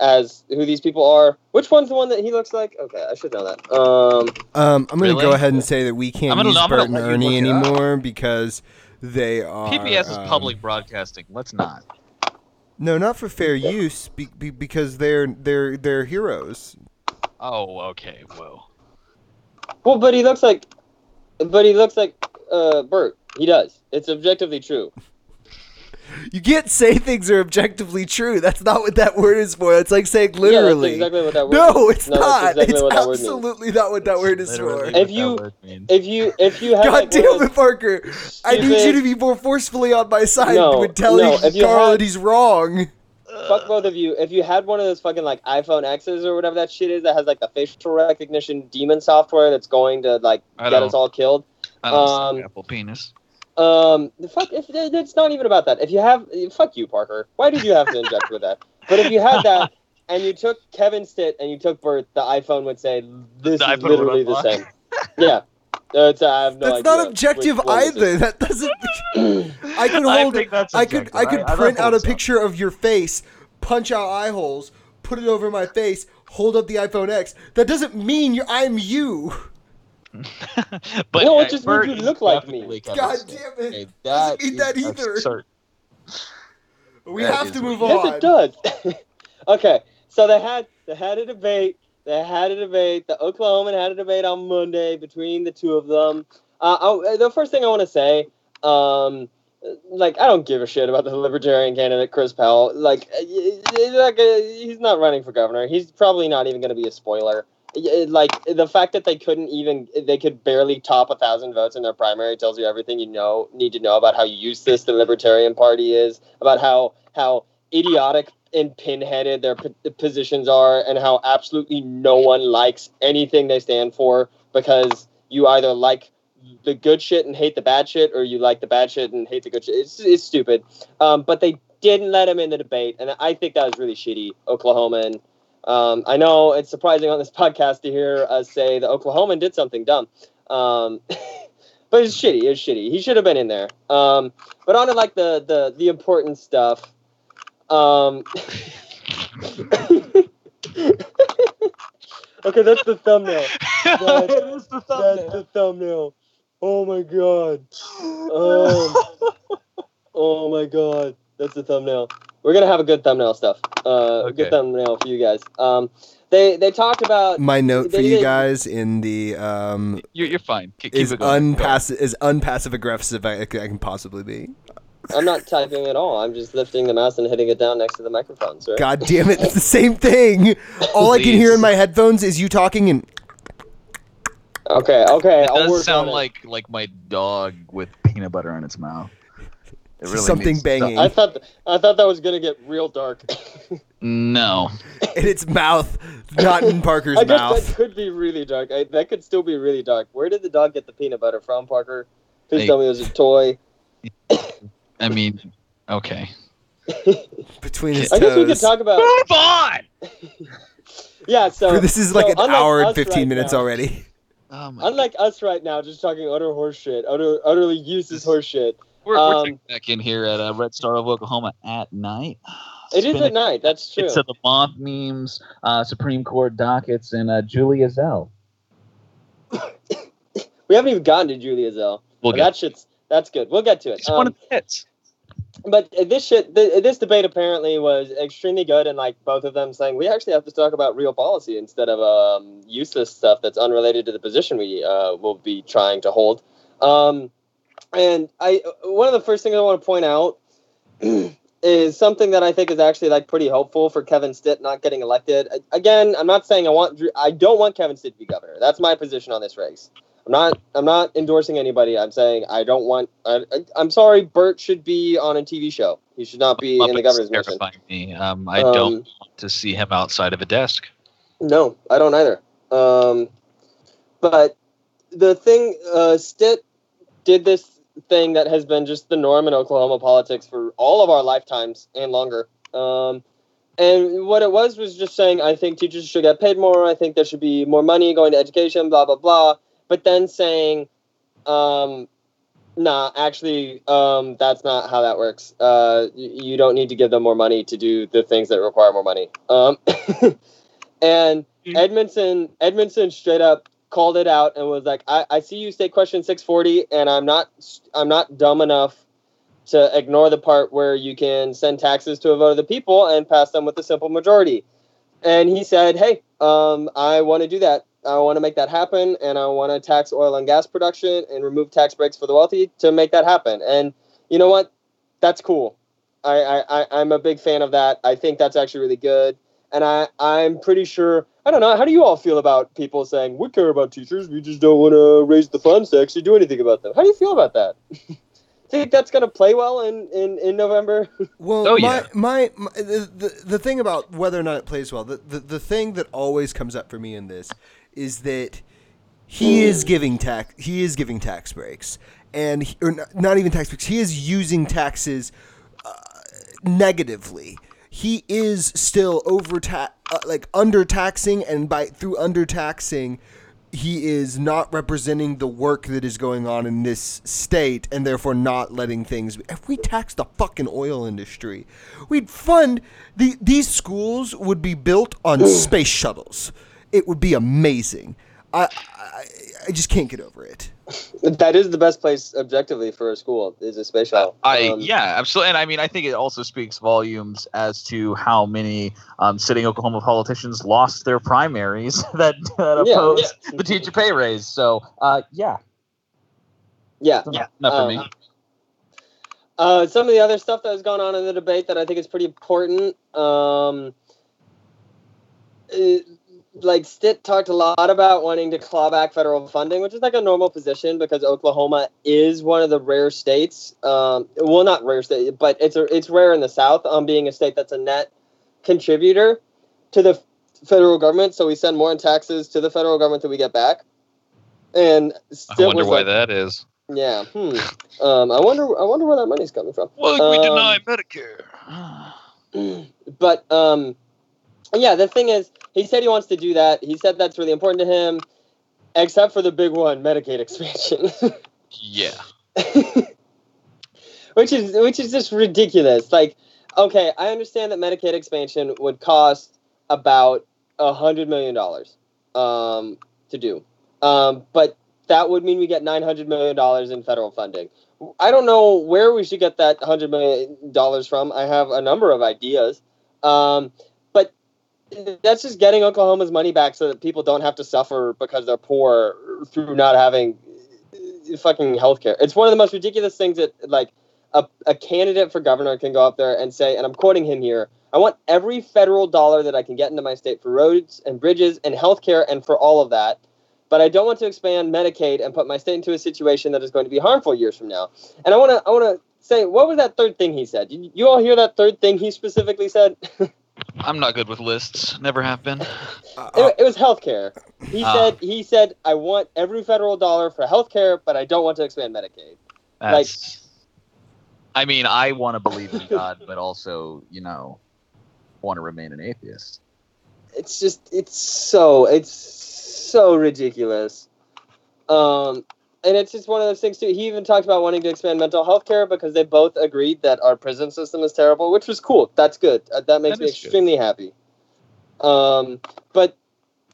as who these people are. Which one's the one that he looks like? Okay, I should know that. Um, Um, I'm going to go ahead and say that we can't I'm gonna- use I'm Bert and Ernie look it up. anymore because they are. PBS is um, public broadcasting. Let's not. No, not for fair use, be, be, because they're they're they're heroes. Oh, okay. Well, well, but he looks like, but he looks like uh, Bert. He does. It's objectively true. You can't say things are objectively true. That's not what that word is for. It's like saying Yeah, literally. that's exactly what that word no, it's No, that's not. exactly it's what that word means. absolutely not what that word is for. If you- that word means. If you if you had God like, damn it, Parker! I need you to be more forcefully on my side No, when telling no, you Carl that he's wrong. Fuck both of you. If you had one of those fucking like iPhone X's or whatever that shit is that has like the facial recognition demon software that's going to like get us all killed. I don't um, Apple penis. Um, the fuck, if, it's not even about that. If you have, fuck you, Parker. Why did you have to inject with that? But if you had that and you took Kevin Stitt and you took Bert, the iPhone would say this The is iPhone literally the same. Yeah. It's, I have no That's idea not objective which one this either. That doesn't. I could I hold. think that's I could. I objective. could I- I print don't out a so. picture of your face, punch out eye holes, put it over my face, hold up the iPhone X. That doesn't mean you're, I'm you. but No, it uh, just Bert means you look like me. definitely God damn it. Okay, Doesn't that mean that is either. absurd. We That have to move weird. on. Yes, it does. okay, so they had they had a debate. They had a debate. The Oklahoman had a debate on Monday between the two of them. Uh, I, the first thing I want to say, um, like I don't give a shit about the Libertarian candidate Chris Powell. Like, like uh, he's not running for governor. He's probably not even going to be a spoiler. Like the fact that they couldn't even they could barely top a thousand votes in their primary tells you everything you know need to know about how useless the Libertarian Party is, about how how idiotic and pinheaded their p- positions are, and how absolutely no one likes anything they stand for because you either like the good shit and hate the bad shit, or you like the bad shit and hate the good shit. It's, it's stupid. Um, but they didn't let him in the debate, and I think that was really shitty, Oklahoman. Um, I know it's surprising on this podcast to hear us say the Oklahoman did something dumb. Um, but it's shitty. It's shitty. He should have been in there. Um, but on to like the the the important stuff. Um, okay, that's the thumbnail. That- it is the That's thumbnail. the thumbnail. Oh my god. Um, oh my god. That's the thumbnail. We're gonna have a good thumbnail stuff. Uh, a Okay. good thumbnail for you guys. Um, they they talked about My note for you didn't- guys in the um You're, you're fine. Keep, keep is it going. Go. unpassive is unpassive aggressive I, I can possibly be. I'm not typing at all. I'm just lifting the mouse and hitting it down next to the microphone, sir. God damn it, it's the same thing. All I can hear in my headphones is you talking and Okay, okay. It I'll does work sound on it. like like my dog with peanut butter in its mouth. It really something needs banging I thought I thought that was gonna get real dark. No. in its mouth, not in Parker's I guess mouth. that could be really dark. I, that could still be really dark. Where did the dog get the peanut butter from, Parker? Please Hey. tell me it was a toy. I mean, okay. Between his I guess we could talk about. Move on. Yeah, so this is like so an hour and 15 right minutes now- already. Oh my Unlike us right now, just talking utter horseshit, utter, utterly useless horseshit. We're, we're Um, back in here at uh, Red Star of Oklahoma at night. It is Spinning at night. That's true. It's of the moth memes, uh, Supreme Court dockets, and uh, Julia Ezell. We haven't even gotten to Julia Ezell. We'll But get that shit's that's good. We'll get to it. It's one Um, of the hits. But this shit, th- this debate apparently was extremely good, and like both of them saying we actually have to talk about real policy instead of um, useless stuff that's unrelated to the position we uh, will be trying to hold. Um, and I, one of the first things I want to point out is something that I think is actually like pretty hopeful for Kevin Stitt not getting elected. Again, I'm not saying I want, Drew- I don't want Kevin Stitt to be governor. That's my position on this race. I'm not. I'm not endorsing anybody. I'm saying I don't want. I, I'm sorry. Bert should be on a TV show. He should not be in the Muppets governor's mansion. terrifying me. Um, I Um, don't want to see him outside of a desk. No, I don't either. Um, but the thing, uh, Stitt did this thing that has been just the norm in Oklahoma politics for all of our lifetimes and longer. Um, and what it was was just saying, I think teachers should get paid more. I think there should be more money going to education, blah, blah, blah. But then saying, um, nah, actually, um, that's not how that works. Uh, y- you don't need to give them more money to do the things that require more money. Um, and Edmondson, Edmondson straight up called it out and was like, I, I see you state question 640 and I'm not, I'm not dumb enough to ignore the part where you can send taxes to a vote of the people and pass them with a simple majority. And he said, Hey, um, I want to do that. I want to make that happen, and I want to tax oil and gas production and remove tax breaks for the wealthy to make that happen. And you know what? That's cool. I, I, I I'm a big fan of that. I think that's actually really good. And I, I'm pretty sure. I don't know. How do you all feel about people saying we care about teachers, we just don't want to raise the funds to actually do anything about them? How do you feel about that? think that's going to play well in, in, in November? Well, Oh, my, yeah. my, my the, the the thing about whether or not it plays well, the, the the thing that always comes up for me in this is that he is giving tax he is giving tax breaks and he, or not, not even tax breaks. He is using taxes uh, negatively. He is still over uh, like under taxing and by through under taxing he is not representing the work that is going on in this state and therefore not letting things if we taxed the fucking oil industry we'd fund the these schools would be built on space shuttles it would be amazing I, I i just can't get over it that is the best place objectively for a school is a space shuttle. I Um, yeah, absolutely, and I mean I think it also speaks volumes as to how many um, sitting Oklahoma politicians lost their primaries that, that Yeah, opposed yeah. the teacher pay raise. So uh, yeah, yeah. yeah, not for Um, me. Uh, some of the other stuff that has gone on in the debate that I think is pretty important. Um, it- like Stitt talked a lot about wanting to claw back federal funding, which is like a normal position because Oklahoma is one of the rare states. Um, well, not rare state, but it's a, it's rare in the South on being a state that's a net contributor to the federal government. So we send more in taxes to the federal government than we get back. And Stitt I wonder why like, that is. Yeah. Hmm. Um, I wonder. I wonder where that money's coming from. Well, we Um, deny Medicare. but um, yeah, the thing is, he said he wants to do that. He said that's really important to him, except for the big one, Medicaid expansion, Yeah. which is which is just ridiculous. Like, okay, I understand that Medicaid expansion would cost about a hundred million dollars um, to do, um, but that would mean we get nine hundred million dollars in federal funding. I don't know where we should get that hundred million dollars from. I have a number of ideas, um, that's just getting Oklahoma's money back so that people don't have to suffer because they're poor through not having uh, fucking healthcare. It's one of the most ridiculous things that like a, a candidate for governor can go up there and say, and I'm quoting him here, I want every federal dollar that I can get into my state for roads and bridges and healthcare and for all of that. But I don't want to expand Medicaid and put my state into a situation that is going to be harmful years from now. And I want to I want to say, what was that third thing he said? You, you all hear that third thing he specifically said? I'm not good with lists. Never have been. Uh, It, it was healthcare. He Ah. said he said I want every federal dollar for healthcare, but I don't want to expand Medicaid. That's, I mean, I want to believe in God, but also, you know, want to remain an atheist. It's just it's so it's so ridiculous. Um and it's just one of those things too. He even talked about wanting to expand mental health care because they both agreed that our prison system is terrible, which was cool. That's good. Uh, that makes That me is good. extremely happy. Um, but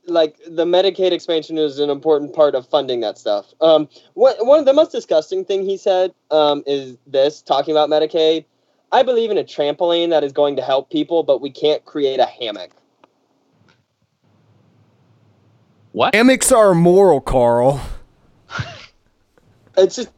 like the Medicaid expansion is an important part of funding that stuff. Um, what, one of the most disgusting thing he said um, is this talking about Medicaid. I believe in a trampoline that is going to help people, but we can't create a hammock. What? Hammocks are immoral, Carl. It's just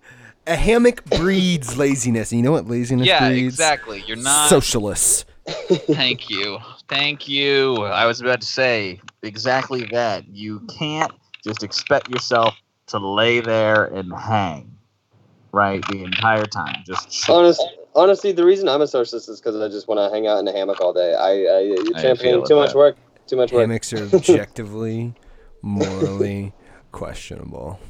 A hammock breeds laziness. And you know what laziness Yeah, breeds? exactly. You're not. Socialists. Thank you. Thank you. I was about to say exactly that. You can't just expect yourself to lay there and hang, right, the entire time. Just chill. Honest, honestly, the reason I'm a socialist is because I just want to hang out in a hammock all day. I, I, I trampoline, too much that. work. Too much work. Hammocks are objectively, morally questionable.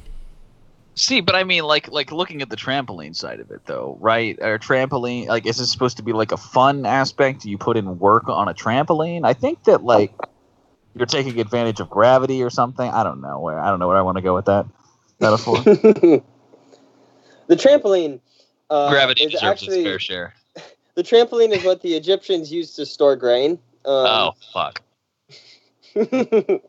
See, but I mean, like, like looking at the trampoline side of it, though, right? Or trampoline, like, is it supposed to be like a fun aspect? Do you put in work on a trampoline? I think that like you're taking advantage of gravity or something. I don't know where. I don't know where I want to go with that metaphor. the trampoline. Uh, Gravity is deserves actually its fair share. the trampoline is what the Egyptians used to store grain. oh Um, fuck.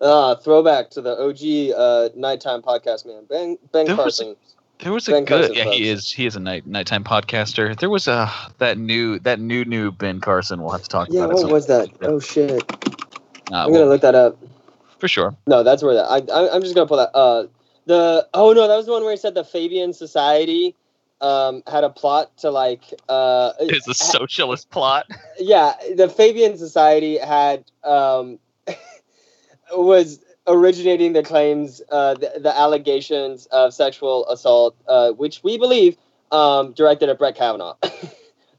uh, throwback to the OG uh, nighttime podcast man, Ben Ben There was- Carson. There was a Ben good. Carson Yeah, he is. He is a night nighttime podcaster. There was a. that new, that new, new Ben Carson. We'll have to talk Yeah, about it. what was that? Oh shit! Uh, I'm gonna look that up. for sure. No, that's where that. I, I I'm just gonna pull that. Uh, the oh no, that was the one where he said the Fabian Society um had a plot to like uh It's a socialist plot. yeah the Fabian Society had um was originating the claims uh the, the allegations of sexual assault uh which we believe um directed at Brett Kavanaugh.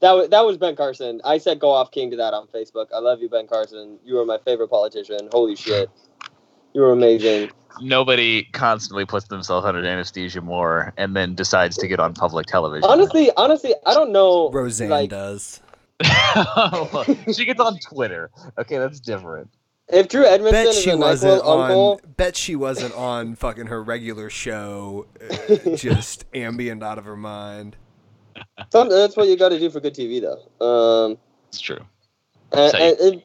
That was, that was Ben Carson. I said go off king to that on Facebook. I love you, Ben Carson. You are my favorite politician. Holy shit. You were amazing. Nobody constantly puts themselves under anesthesia more and then decides to get on public television. Honestly, honestly, I don't know. Roseanne like, does. she gets on Twitter. Okay, that's different. If Drew Edmondson Bet is she a wasn't NyQuil uncle, on. Bet she wasn't on fucking her regular show, uh, just ambient out of her mind. some, that's what you got to do for good TV, though. Um, It's true. and, Say. and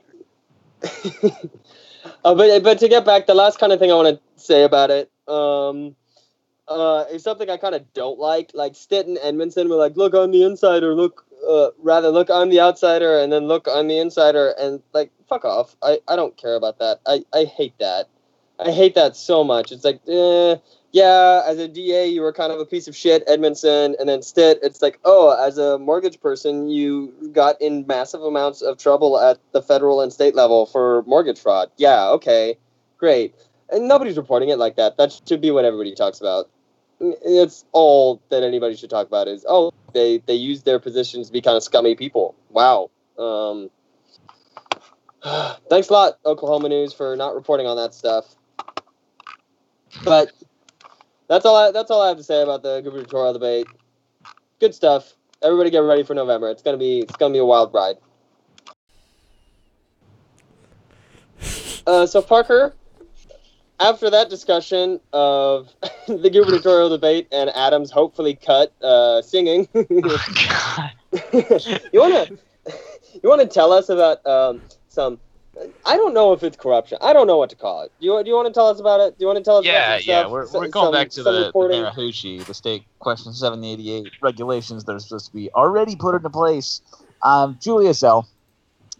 uh, but but to get back, the last kind of thing I want to say about it, um, uh, is something I kind of don't like. Like Stitt and Edmondson were like, look on the insider, look, uh, rather look on the outsider, and then look on the insider, and like, fuck off. I, I don't care about that. I, I hate that. I hate that so much. It's like, eh, yeah, as a DA, you were kind of a piece of shit, Edmondson, and then Stitt, it's like, oh, as a mortgage person, you got in massive amounts of trouble at the federal and state level for mortgage fraud. Yeah, okay, great. And nobody's reporting it like that. That should be what everybody talks about. It's all that anybody should talk about is, oh, they they use their positions to be kind of scummy people. Wow. Um, thanks a lot, Oklahoma News, for not reporting on that stuff. But that's all. I, that's all I have to say about the gubernatorial debate. Good stuff. Everybody, get ready for November. It's gonna be. It's gonna be a wild ride. Uh, so Parker, after that discussion of the gubernatorial debate and Adams hopefully cut uh, singing, God. you wanna you wanna tell us about um, some. I don't know if it's corruption. I don't know what to call it. Do you, do you want to tell us about it? Do you want to tell us? Yeah, about yeah. stuff? We're, we're going some- back to the, the? Narahoochee, the state question 788 regulations that are supposed to be already put into place. Um, Julia Ezell,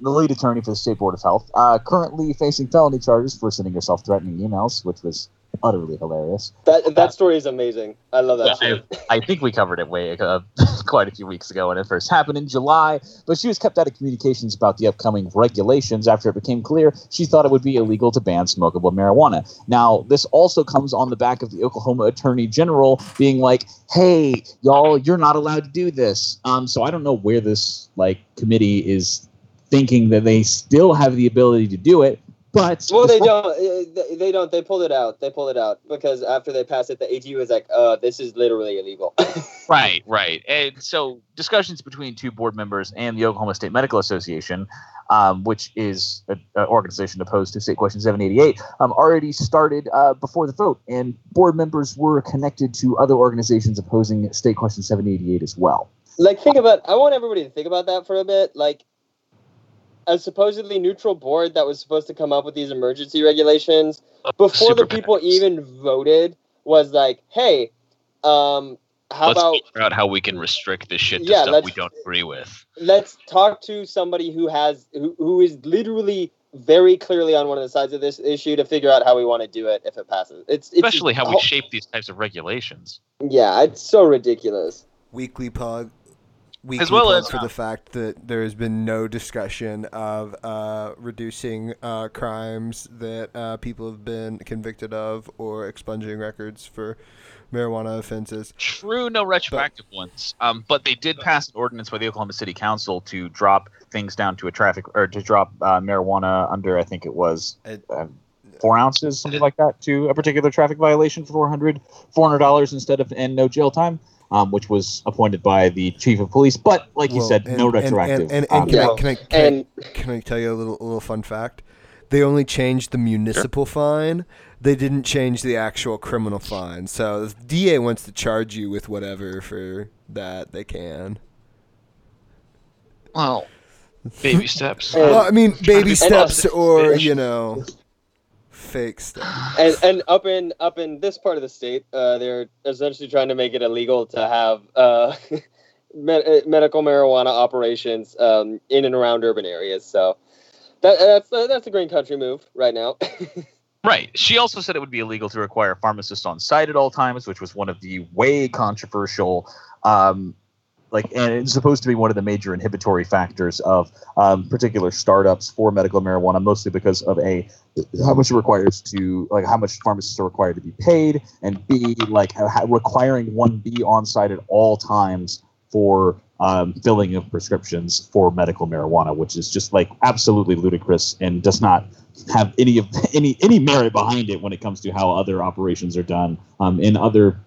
the lead attorney for the State Board of Health, uh, currently facing felony charges for sending her self-threatening emails, which was utterly hilarious. That that story is amazing. I love that. Yeah, story. I think we covered it way uh, quite a few weeks ago when it first happened in July. But she was kept out of communications about the upcoming regulations after it became clear she thought it would be illegal to ban smokable marijuana. Now, this also comes on the back of the Oklahoma Attorney General being like, "Hey, y'all, you're not allowed to do this." Um, so I don't know where this like committee is thinking that they still have the ability to do it. But Well, they don't. uh, they- They don't. They pulled it out. They pulled it out because after they passed it, the AG was like, "Uh, this is literally illegal." Right, right. And so discussions between two board members and the Oklahoma State Medical Association, um, which is an organization opposed to State Question 788, um, already started uh, before the vote. And board members were connected to other organizations opposing State Question 788 as well. like, think about. I want everybody to think about that for a bit. Like, a supposedly neutral board that was supposed to come up with these emergency regulations before Super the people PACs. even voted was like, "Hey, um, how Let's about figure out how we can restrict this shit to Yeah, stuff let's- we don't agree with. let's talk to somebody who has who, who is literally very clearly on one of the sides of this issue to figure out how we want to do it if it passes. It's, it's Especially how we shape these types of regulations. Yeah, it's so ridiculous. weekly plug. Weekly As well as- for the fact that there has been no discussion of uh, reducing uh, crimes that uh, people have been convicted of or expunging records for marijuana offenses. True, no retroactive ones. Um, but they did pass an ordinance by the Oklahoma City Council to drop things down to a traffic or to drop uh, marijuana under, I think it was It- uh, four ounces, something like that, to a particular traffic violation for 400 $400 instead of and no jail time. Um, which was appointed by the chief of police, but like you said, and- no and- and- retroactive. And, and, um, can, I, can, I, can, And I, can I tell you a little a little fun fact? They only changed the municipal fine. They didn't change the actual criminal fine. So if DA wants to charge you with whatever for that, they can. Well, baby steps. Well, I mean, baby steps or you know, fake stuff. and and up in up in this part of the state, uh, they're essentially trying to make it illegal to have uh, med- uh, medical marijuana operations um, in and around urban areas. So that, that's uh, that's a green country move right now. Right. She also said it would be illegal to require pharmacists on site at all times, which was one of the way controversial, um, like, and it's supposed to be one of the major inhibitory factors of um, particular startups for medical marijuana, mostly because of a how much it requires to like how much pharmacists are required to be paid, and b like requiring one be on site at all times for um, filling of prescriptions for medical marijuana, which is just like absolutely ludicrous and does not have any of any any merit behind it when it comes to how other operations are done um, in other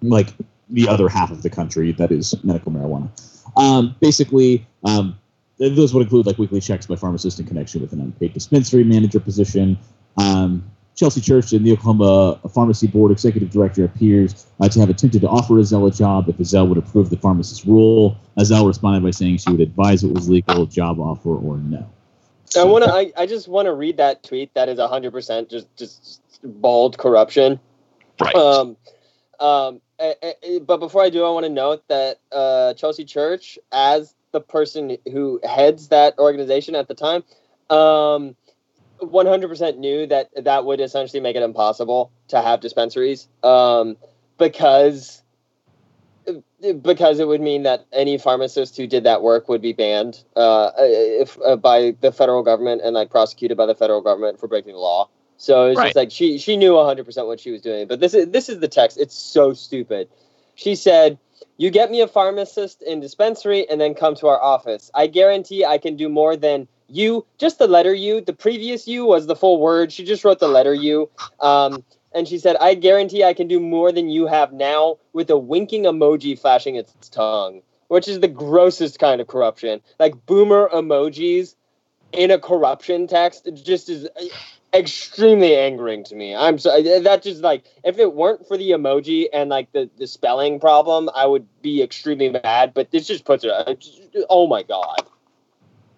like the other half of the country that is medical marijuana. Um, basically, um, those would include like weekly checks by pharmacists in connection with an unpaid dispensary manager position. Um, Chelsea Church and the Oklahoma Pharmacy Board Executive Director appears uh, to have attempted to offer Ezell a job if Ezell would approve the pharmacist's rule. Ezell responded by saying she would advise it was legal, job offer or no. I want to. I, I just want to read that tweet. That is hundred percent just just bald corruption. Right. Um, um, but before I do, I want to note that uh, Chelsea Church, as the person who heads that organization at the time, um, 100% knew that that would essentially make it impossible to have dispensaries um, because because it would mean that any pharmacist who did that work would be banned uh, if uh, by the federal government and like prosecuted by the federal government for breaking the law. So it's Right. just like she she knew 100% what she was doing. But this is this is the text. It's so stupid. She said, "You get me a pharmacist in dispensary and then come to our office. I guarantee I can do more than you. Just the letter U. The previous U was the full word. She just wrote the letter U. Um, and she said, I guarantee I can do more than you have now with a winking emoji flashing its tongue, which is the grossest kind of corruption. Like boomer emojis in a corruption text it just is extremely angering to me. I'm so that just like if it weren't for the emoji and like the, the spelling problem, I would be extremely mad. But this just puts it. Uh, oh my god!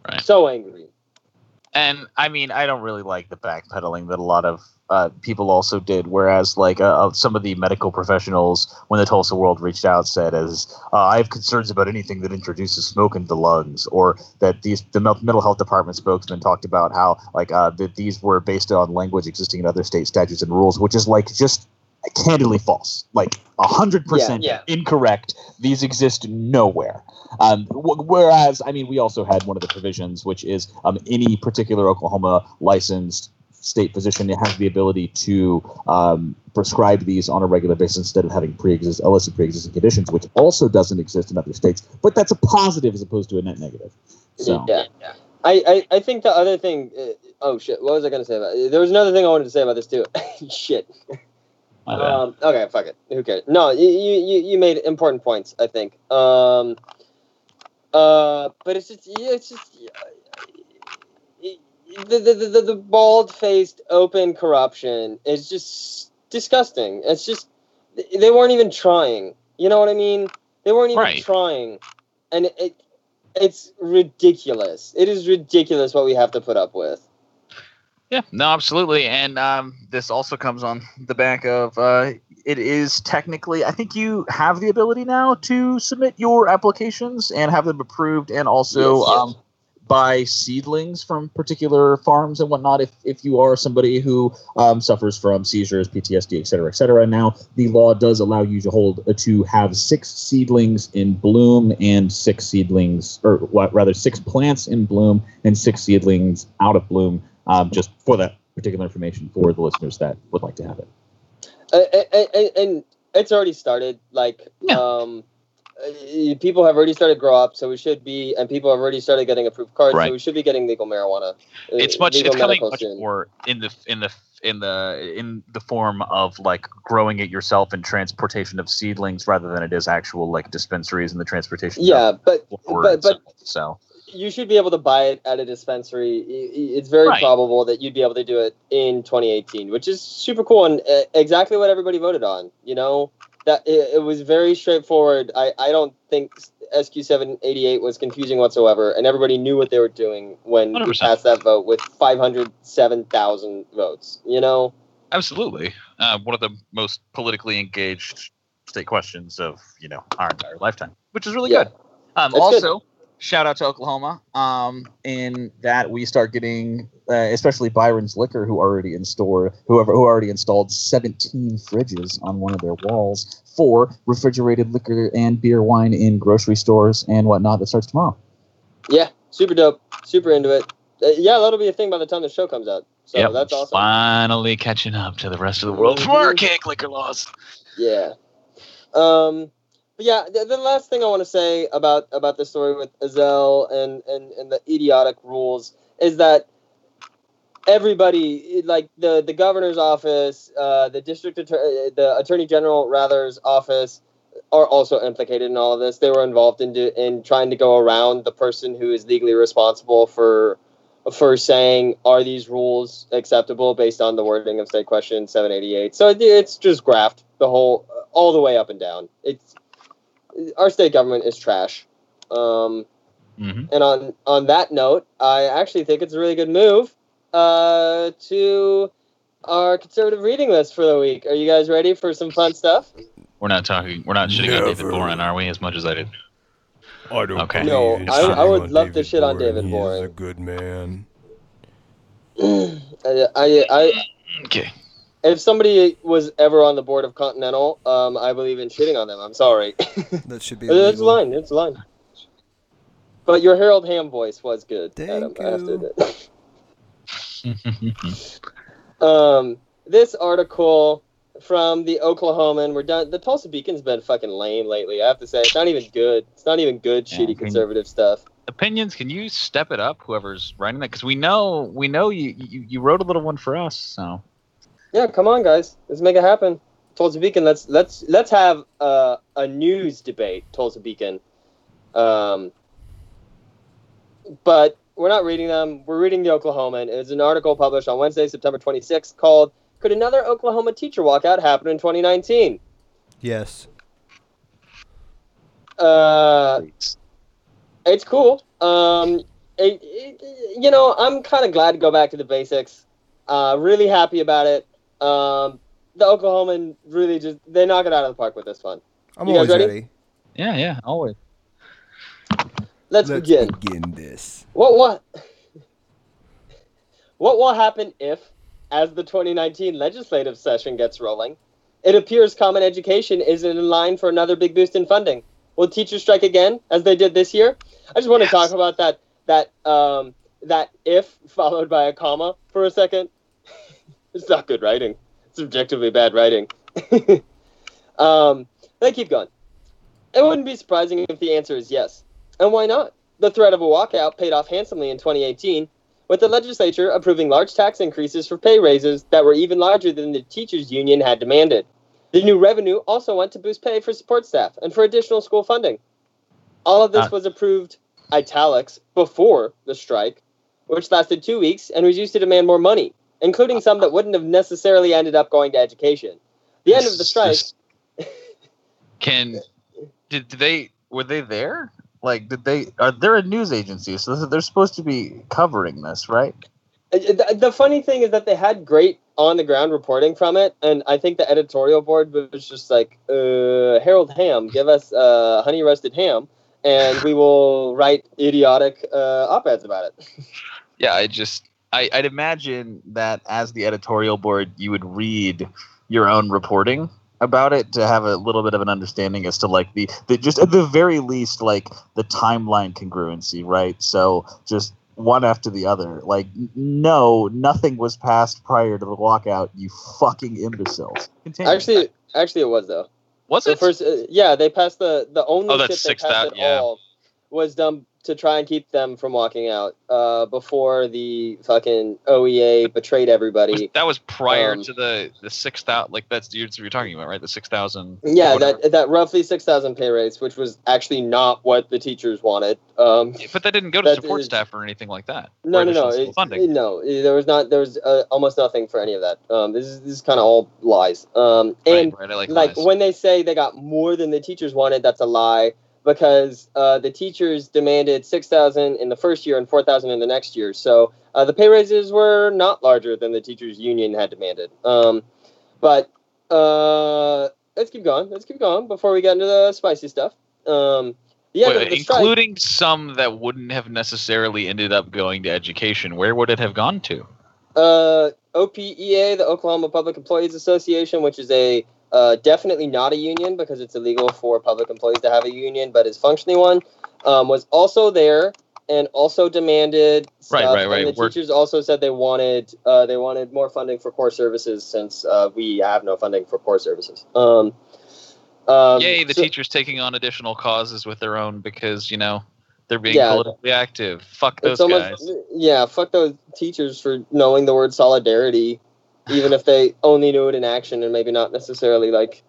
Right. So angry. And I mean, I don't really like the backpedaling that a lot of uh, people also did. Whereas, like uh, some of the medical professionals, when the Tulsa World reached out, said, "As uh, I have concerns about anything that introduces smoke into the lungs," or that these the mental health department spokesman talked about how like uh, that these were based on language existing in other state statutes and rules, which is like just candidly false, like a hundred percent Yeah, incorrect. These exist nowhere. Um, wh- whereas, I mean, we also had one of the provisions, which is um, any particular Oklahoma licensed state physician has the ability to um, prescribe these on a regular basis instead of having pre-exist illicit pre-existing conditions, which also doesn't exist in other states. But that's a positive as opposed to a net negative. So Yeah. I, I, I think the other thing. Uh, oh shit! What was I gonna say about? There was another thing I wanted to say about this too. shit. Um, okay, fuck it. Who cares? No, you, you, you- made important points. I think. Um, uh, but it's just yeah, it's just the the, the, the bald faced open corruption is just disgusting. It's just they weren't even trying. You know what I mean? They weren't even Right. trying, and it it's ridiculous. It is ridiculous what we have to put up with. Yeah, no, absolutely. And um, this also comes on the back of uh, it is technically, I think you have the ability now to submit your applications and have them approved, and also Yes, yes. Um, buy seedlings from particular farms and whatnot. If, if you are somebody who um, suffers from seizures, PTSD, et cetera, et cetera. Now, the law does allow you to hold uh, to have six seedlings in bloom and six seedlings, or what, rather, six plants in bloom and six seedlings out of bloom um, just for that particular information for the listeners that would like to have it. and, and, and it's already started. Like, Yeah. um, uh, people have already started to grow up, so we should be, and people have already started getting approved cards, Right. so we should be getting legal marijuana. uh, It's much. legal It's coming much soon. more in the in the in the in the form of like growing it yourself and transportation of seedlings rather than it is actual like dispensaries and the transportation. Yeah, but but but so you should be able to buy it at a dispensary. It's very Right. probable that you'd be able to do it in 2018, which is super cool and uh, exactly what everybody voted on. You know, that it, it was very straightforward. I, I don't think SQ 788 was confusing whatsoever, and everybody knew what they were doing when we 100%. passed that vote with 507,000 votes. You know, absolutely, uh, one of the most politically engaged state questions of you know our entire lifetime, which is really Yeah. good. Um, also, shout out to Oklahoma. Um, in that we start getting, uh, especially Byron's Liquor, who already installed, whoever who already installed 17 fridges on one of their walls for refrigerated liquor and beer, wine in grocery stores and whatnot. That starts tomorrow. yeah, super dope, super into it. Uh, yeah, that'll be a thing by the time the show comes out. So Yep, that's awesome. Finally catching up to the rest of the world from archaic liquor laws. Yeah. Um, but yeah, the, the last thing I want to say about about the story with Ezell and, and and the idiotic rules is that everybody, like the the governor's office, uh, the district attorney, the attorney general rather's office, are also implicated in all of this. They were involved in do, in trying to go around the person who is legally responsible for for saying are these rules acceptable based on the wording of state question 788 so it's just graft the whole all the way up and down it's our state government is trash um, hmm and on on that note i actually think it's a really good move uh, to our conservative reading list for the week are you guys ready for some fun stuff We're not talking. We're not shitting on David Never. Boren, are we? As much as I did. I don't Okay. No, I- I would on love to shit on David He Boring. is a good man. I, I, I Okay. If somebody was ever on the board of continental um, i believe in shitting on them i'm sorry That should be It's a line. It's a line. But your Harold Hamm voice was good, Thank Adam. I have to you. um, this article from the Oklahoman. We're done. The Tulsa Beacon's been fucking lame lately. I have to say, it's not even good. It's not even good, Yeah, shitty can- conservative stuff. Opinions? Can you step it up? Whoever's writing that, because we know we know you, you you wrote a little one for us. So Yeah, come on, guys. Let's make it happen. Tulsa Beacon. Let's let's let's have uh, a news debate. Tulsa Beacon. Um, but we're not reading them. We're reading the Oklahoman. It's an article published on Wednesday, September 26th, called "Could Another Oklahoma Teacher Walkout Happen in 2019?" Yes. Uh, it's cool. Um, it, it- you know, I'm kind of glad to go back to the basics. Uh, really happy about it. Um, the Oklahoman really just they knock it out of the park with this one. I'm You always ready? ready. Yeah, yeah, always. Let's, Let's begin. begin this. What what what will happen if, as the 2019 legislative session gets rolling, it appears common education isn't in line for another big boost in funding? Will teachers strike again, as they did this year? I just want Yes. to talk about that that um, that if followed by a comma for a second. It's not good writing. It's objectively bad writing. um, they keep going. It wouldn't be surprising if the answer is yes. And why not? The threat of a walkout paid off handsomely in 2018, with the legislature approving large tax increases for pay raises that were even larger than the teachers' union had demanded. The new revenue also went to boost pay for support staff and for additional school funding. All of this Ah. was approved, italics, before the strike, which lasted two weeks and was used to demand more money, including some that wouldn't have necessarily ended up going to education. The end of the strike. Can did, they were they there? Like, did they? Are they're a news agency, so they're supposed to be covering this, right? Uh, The, the funny thing is that they had great on the ground reporting from it, and I think the editorial board was just like, uh, Harold Hamm, give us uh, honey roasted ham, and we will write idiotic uh, op eds about it. Yeah, I just I, I'd imagine that as the editorial board, you would read your own reporting about it to have a little bit of an understanding as to like the, the just at the very least like the timeline congruency, right? So just one after the other. Like no, nothing was passed prior to the walkout. You fucking imbeciles. Continue. Actually, actually, it was though. Was The it? first, uh, yeah, they passed the the only Oh, that's shit they six passed thou- at yeah. all was done to try and keep them from walking out uh, before the fucking OEA betrayed Was- everybody. that was prior um, to the the six thousand. Like that's you're, you're talking about, right? The six thousand. Yeah, that that roughly six thousand pay raise, which was actually not what the teachers wanted. Um, But that didn't go to support is- staff or anything like that. no, no, no, it- funding. no. There was not. There was uh, almost nothing for any of that. Um, this is this is kind of all lies. Um, and right, right. Like, like lies. when they say they got more than the teachers wanted, that's a lie because uh, the teachers demanded six thousand in the first year and four thousand in the next year. So uh, the pay raises were not larger than the teachers' union had demanded. Um, but uh, let's keep going. Let's keep going before we get into the spicy stuff. Um, the Wait, of the strike. including some that wouldn't have necessarily ended up going to education. Where would it have gone to? uh, OPEA, the Oklahoma Public Employees Association, which is a uh, definitely not a union because it's illegal for public employees to have a union, but is functionally one, um, was also there and also demanded stuff, right, right. And the We're- teachers also said they wanted uh, they wanted more funding for core services since uh, we have no funding for core services. Um, um, Yay, the so- teachers taking on additional causes with their own because you know they're being Yeah. politically active. Fuck those almost guys. yeah fuck those teachers for knowing the word solidarity even if they only knew it in action and maybe not necessarily like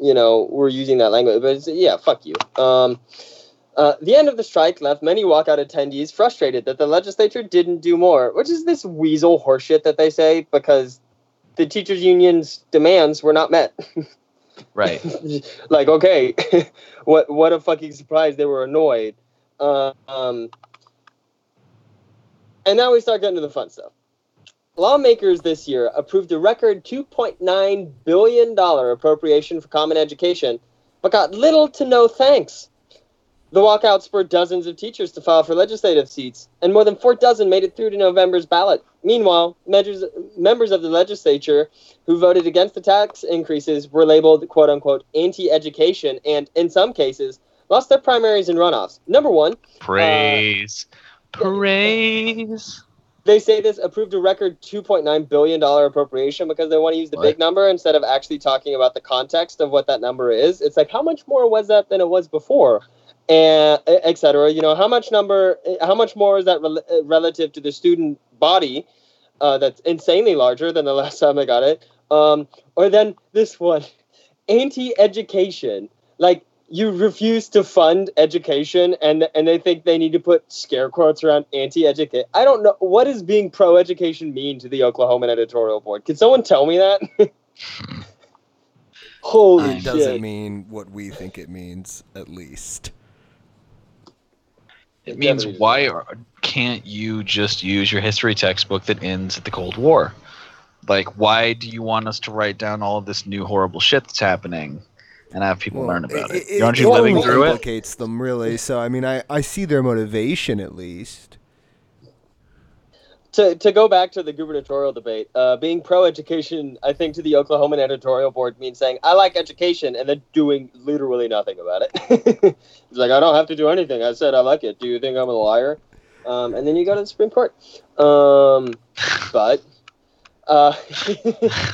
you know were using that language but it's, yeah fuck you um uh, the end of the strike left many walkout attendees frustrated that the legislature didn't do more, which is this weasel horseshit that they say because the teachers' union's demands were not met. Right. like, okay, what what a fucking surprise! They were annoyed. Uh, um, and now we start getting to the fun stuff. Lawmakers this year approved a record $2.9 billion appropriation for common education, but got little to no thanks. The walkout spurred dozens of teachers to file for legislative seats, and more than four dozen made it through to November's ballot. Meanwhile, members, members of the legislature who voted against the tax increases were labeled quote unquote anti education and, in some cases, lost their primaries and runoffs. Number one, Praise. Uh, Praise. They say this approved a record $2.9 billion appropriation because they want to use the What? big number instead of actually talking about the context of what that number is. It's like, how much more was that than it was before? And et cetera. You know, how much number, how much more is that rel- uh, relative to the student body uh, that's insanely larger than the last time I got it? Um, or then this one, anti education. Like, you refuse to fund education and and they think they need to put scare quotes around anti-education. I don't know what does being pro-education mean to the Oklahoman editorial board. Can someone tell me that? Holy It doesn't shit! mean what we think it means, at least. It means why are, can't you just use your history textbook that ends at the Cold War? Like, why do you want us to write down all of this new horrible shit that's happening and have people learn about it? Aren't you living only through it? implicates them really. So I mean, I I see their motivation at least. to to go back to the gubernatorial debate, uh, being pro-education, I think to the Oklahoman editorial board means saying I like education and then doing literally nothing about it. it's like I don't have to do anything. I said I like it. Do you think I'm a liar? Um, and then you go to the Supreme Court. Um, but uh,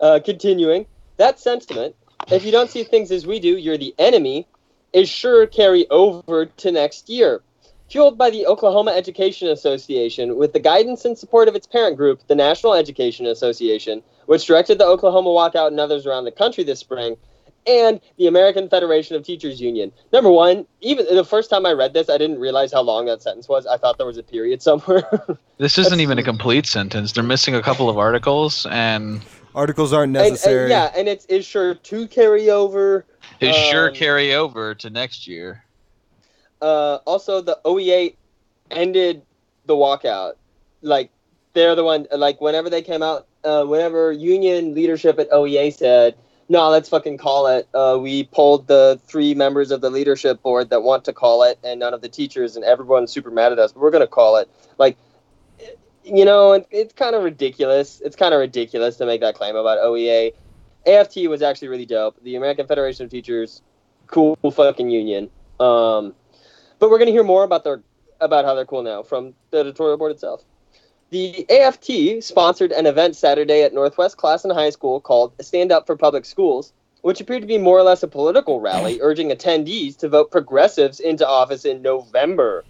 uh, continuing that sentiment, if you don't see things as we do, you're the enemy. Is sure carry over to next year fueled by the Oklahoma Education Association with the guidance and support of its parent group, the National Education Association, which directed the Oklahoma walkout and others around the country this spring, and the American Federation of Teachers Union. Number one, even the first time I read this, I didn't realize how long that sentence was. I thought there was a period somewhere. This isn't even a complete sentence. They're missing a couple of articles, and Articles aren't And- and, necessary. yeah, and it's is sure to carry over. it sure Um, carry over to next year. uh, also the OEA ended the walkout. Like they're the one. Like whenever they came out, uh, whenever union leadership at OEA said, "No, let's fucking call it," uh, we pulled the three members of the leadership board that want to call it, and none of the teachers, and everyone's super mad at us. But we're gonna call it. Like, you know, it, it's kind of ridiculous. It's kind of ridiculous to make that claim about OEA. AFT was actually really dope. The American Federation of Teachers, cool fucking union. Um, but we're to hear more about their about how they're cool now from the editorial board itself. The AFT sponsored an event Saturday at Northwest Classen High School called Stand Up for Public Schools, which appeared to be more or less a political rally urging attendees to vote progressives into office in November.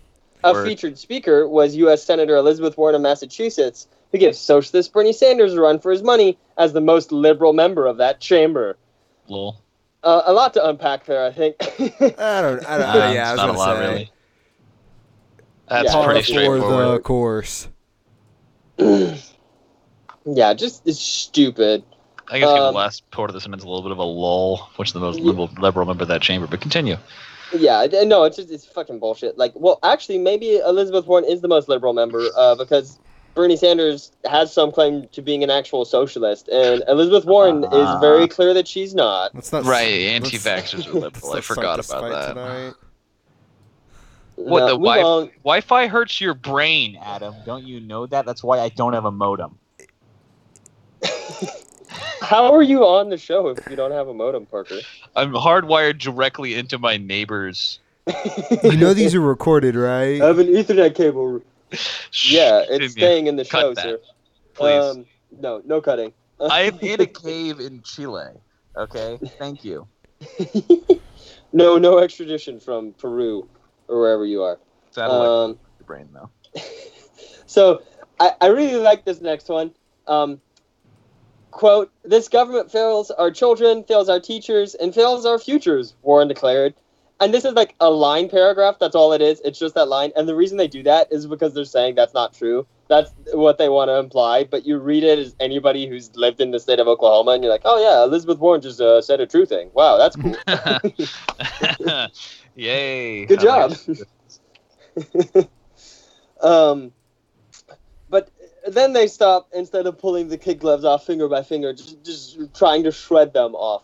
A Word. featured speaker was U.S. Senator Elizabeth Warren of Massachusetts, who gives socialist Bernie Sanders a run for his money as the most liberal member of that chamber. Lol. Uh, a lot to unpack there, I think. I don't. I don't. Uh, yeah, I was not a lot, say. really. That's Yeah, pretty for For the course. yeah, just it's stupid. I guess give the um, last part of the sentence a little bit of a lull, which is the most liberal, liberal member of that chamber. But continue. Yeah, no, it's just it's fucking bullshit. Like, well, actually, maybe Elizabeth Warren is the most liberal member uh, because Bernie Sanders has some claim to being an actual socialist, and Elizabeth Warren is Ah. very clear that she's not. Let's not. Right, anti-vaxxers are liberal. I forgot about that. tonight. What, No, the Wi- on. Wi-Fi hurts your brain, Adam. Don't you know that? That's why I don't have a modem. How are you on the show if you don't have a modem, Parker? I'm hardwired directly into my neighbor's. You know these are recorded, right? I have an Ethernet cable. Yeah, it's staying in the Cut show, that, sir. Please. Um, no, no cutting. I'm in a cave in Chile. Okay, thank you. no, no extradition from Peru or wherever you are. Satellite Um, the brain though. so I, I really like this next one. Um, quote, this government fails our children, fails our teachers, and fails our futures, Warren declared. And this is like a line paragraph. That's all it is. It's just that line. And the reason they do that is because they're saying that's not true. That's what they want to imply. But you read it as anybody who's lived in the state of Oklahoma, and you're like, oh, yeah, Elizabeth Warren just uh, said a true thing. Wow, that's cool. Yay! Good job. um, then they stop instead of pulling the kid gloves off finger by finger, just, just trying to shred them off.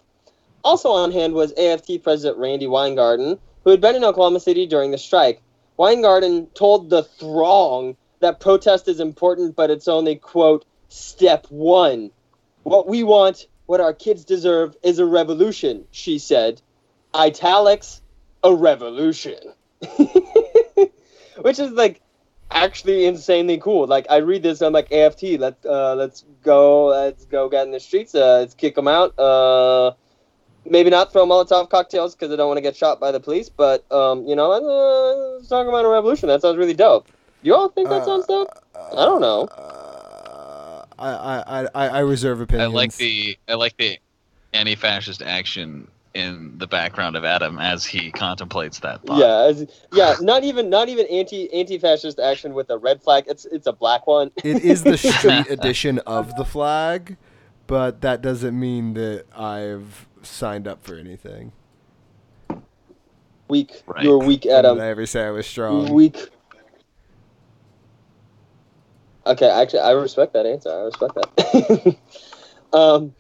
Also on hand was AFT President Randi Weingarten, who had been in Oklahoma City during the strike. Weingarten told the throng that protest is important, but it's only, quote, step one. What we want, what our kids deserve, is a revolution, she said. Italics, a revolution. Which is like actually insanely cool. Like I read this, I'm like AFT. Let's uh, let's go, let's go get in the streets. Uh, let's kick them out. Uh, maybe not throw Molotov cocktails because I don't want to get shot by the police. But um, you know, let's, uh, let's talk about a revolution. That sounds really dope. You all think that sounds dope? I don't know. Uh, I, I, I, I reserve opinions. I opinions. like the I like the anti-fascist action in the background of Adam as he contemplates that thought. Yeah, as, yeah. Not even not even anti anti fascist action with a red flag. It's it's a black one. It is the street edition of the flag, but that doesn't mean that I've signed up for anything. Weak. Right. You're weak, Adam. did I ever say I was strong? weak. Okay, actually, I respect that answer. I respect that. um,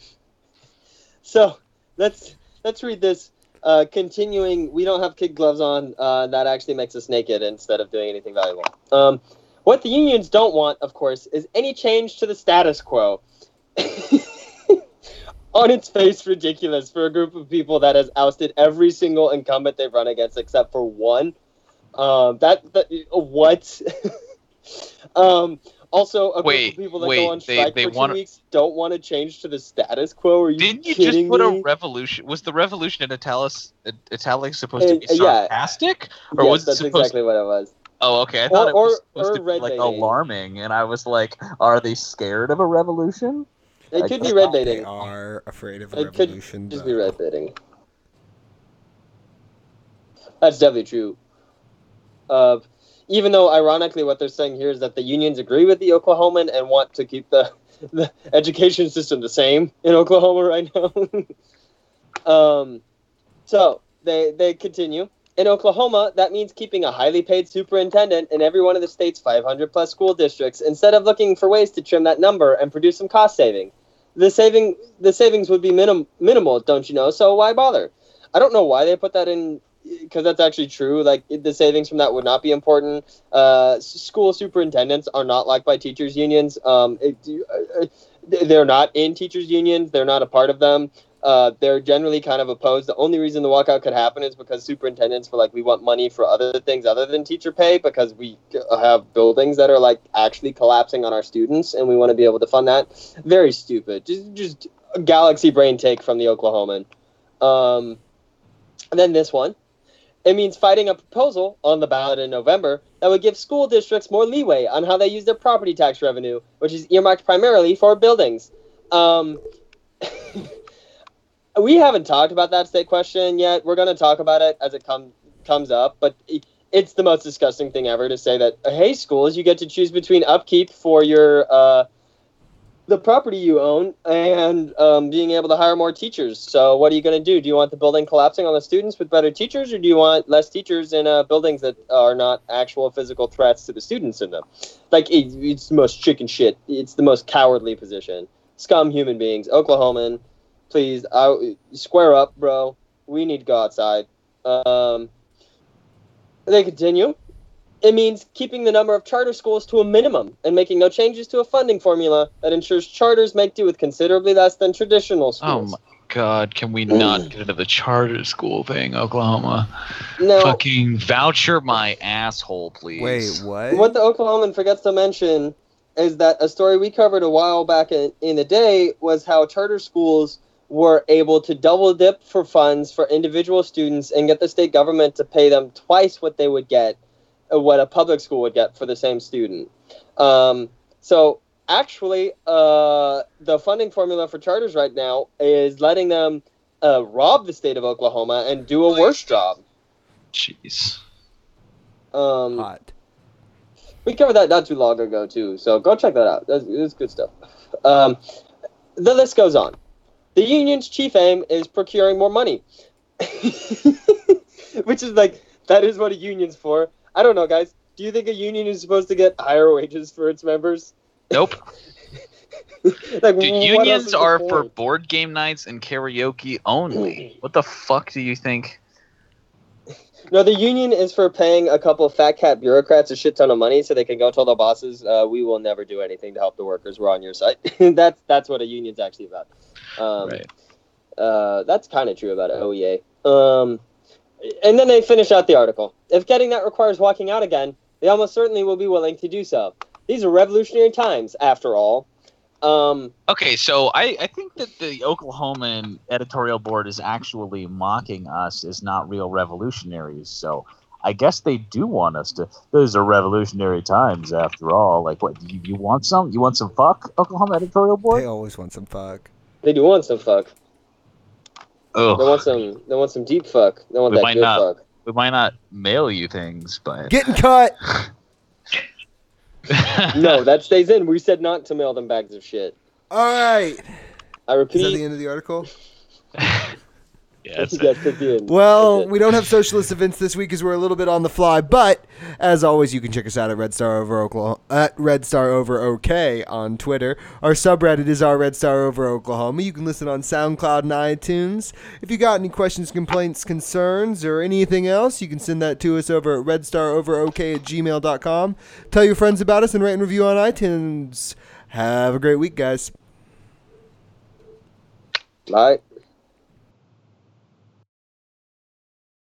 so let's let's read this. Uh, continuing, we don't have kid gloves on. Uh, that actually makes us naked instead of doing anything valuable. Um, what the unions don't want, of course, is any change to the status quo. On its face, ridiculous for a group of people that has ousted every single incumbent they've run against except for one. Um, that, that what? um, also, a group Wait, of people that wait, go on strike they for two wanna- weeks don't want to change to the status quo. Are you Didn't you kidding just put me? a revolution? Was the revolution in italics, italics supposed Uh, to be yeah. sarcastic, or yes, was it that's supposed? exactly what it was. Oh, okay. I thought Or- it was or- supposed or to be like baiting. alarming, and I was like, "Are they scared of a revolution?" It I could be guess red They baiting. are afraid of a It could revolution. Just but- be red baiting. That's definitely true. Uh, even though, ironically, what they're saying here is that the unions agree with the Oklahoman and want to keep the, the education system the same in Oklahoma right now. um, so they they continue. In Oklahoma, that means keeping a highly paid superintendent in every one of the state's 500 plus school districts instead of looking for ways to trim that number and produce some cost saving. The saving the savings would be minim- minimal, don't you know? So why bother? I don't know why they put that in because that's actually true. Like the savings from that would not be important. Uh, school superintendents are not liked by teachers unions. Um, it, uh, uh, they're not in teachers unions. They're not a part of them. Uh, they're generally kind of opposed. The only reason the walkout could happen is because superintendents were like, we want money for other things other than teacher pay because we have buildings that are like actually collapsing on our students, and we want to be able to fund that. Very stupid. Just just a galaxy brain take from the Oklahoman. Um, and then this one. It means fighting a proposal on the ballot in November that would give school districts more leeway on how they use their property tax revenue, which is earmarked primarily for buildings. Um, we haven't talked about that state question yet. We're going to talk about it as it comes comes up, but it's the most disgusting thing ever to say that hey, schools, you get to choose between upkeep for your uh, the property you own and um, being able to hire more teachers. So, what are you going to do? Do you want the building collapsing on the students with better teachers, or do you want less teachers in uh, buildings that are not actual physical threats to the students in them? Like, it, it's the most chicken shit. It's the most cowardly position. Scum human beings. Oklahoman, please, I, square up, bro. We need to go outside. Um, they continue. It means keeping the number of charter schools to a minimum and making no changes to a funding formula that ensures charters make do with considerably less than traditional oh schools. Oh my god, can we not get into the charter school thing, Oklahoma? No. Fucking voucher my asshole, please. Wait, what? what the Oklahoman forgets to mention is that a story we covered a while back in, in the day was how charter schools were able to double dip for funds for individual students and get the state government to pay them twice what they would get, what a public school would get for the same student. Um, so actually, uh, the funding formula for charters right now is letting them uh, rob the state of Oklahoma and do a worse job. Jeez. Um, Hot. we covered that not too long ago too, so go check that out. That's, that's good stuff. Um, the list goes on. The union's chief aim is procuring more money, which is like that is what a union's for. I don't know, guys. Do you think a union is supposed to get higher wages for its members? Nope. like, Dude, unions are for board game nights and karaoke only. What the fuck do you think? No, the union is for paying a couple fat cat bureaucrats a shit ton of money so they can go tell their bosses, uh, "We will never do anything to help the workers. We're on your side." that's that's what a union's actually about. Um, right. Uh, that's kind of true about OEA. Um, and then they finish out the article. If getting that requires walking out again, they almost certainly will be willing to do so. These are revolutionary times, after all. Um, Okay, so I, I think that the Oklahoman editorial board is actually mocking us as not real revolutionaries. So I guess they do want us to. Those are revolutionary times, after all. Like, what? You, you want some? You want some fuck, Oklahoma editorial board? They always want some fuck. they do want some fuck. They Oh, want some. They want some deep fuck. They want We that might good not. fuck. we might not mail you things, but Getting cut. No, that stays in. We said not to mail them bags of shit. All right. I repeat. Is that the end of the article? Yeah, that's You guys it. took the end. Well, we don't have socialist events this week because we're a little bit on the fly. But as always, you can check us out at Red Star Over Oklahoma at Red Star Over OK on Twitter. Our subreddit is our Red Star Over Oklahoma. You can listen on SoundCloud and iTunes. If you got any questions, complaints, concerns, or anything else, you can send that to us over at redstaroverok at gmail.com. Tell your friends about us and rate and review on iTunes. Have a great week, guys. All right.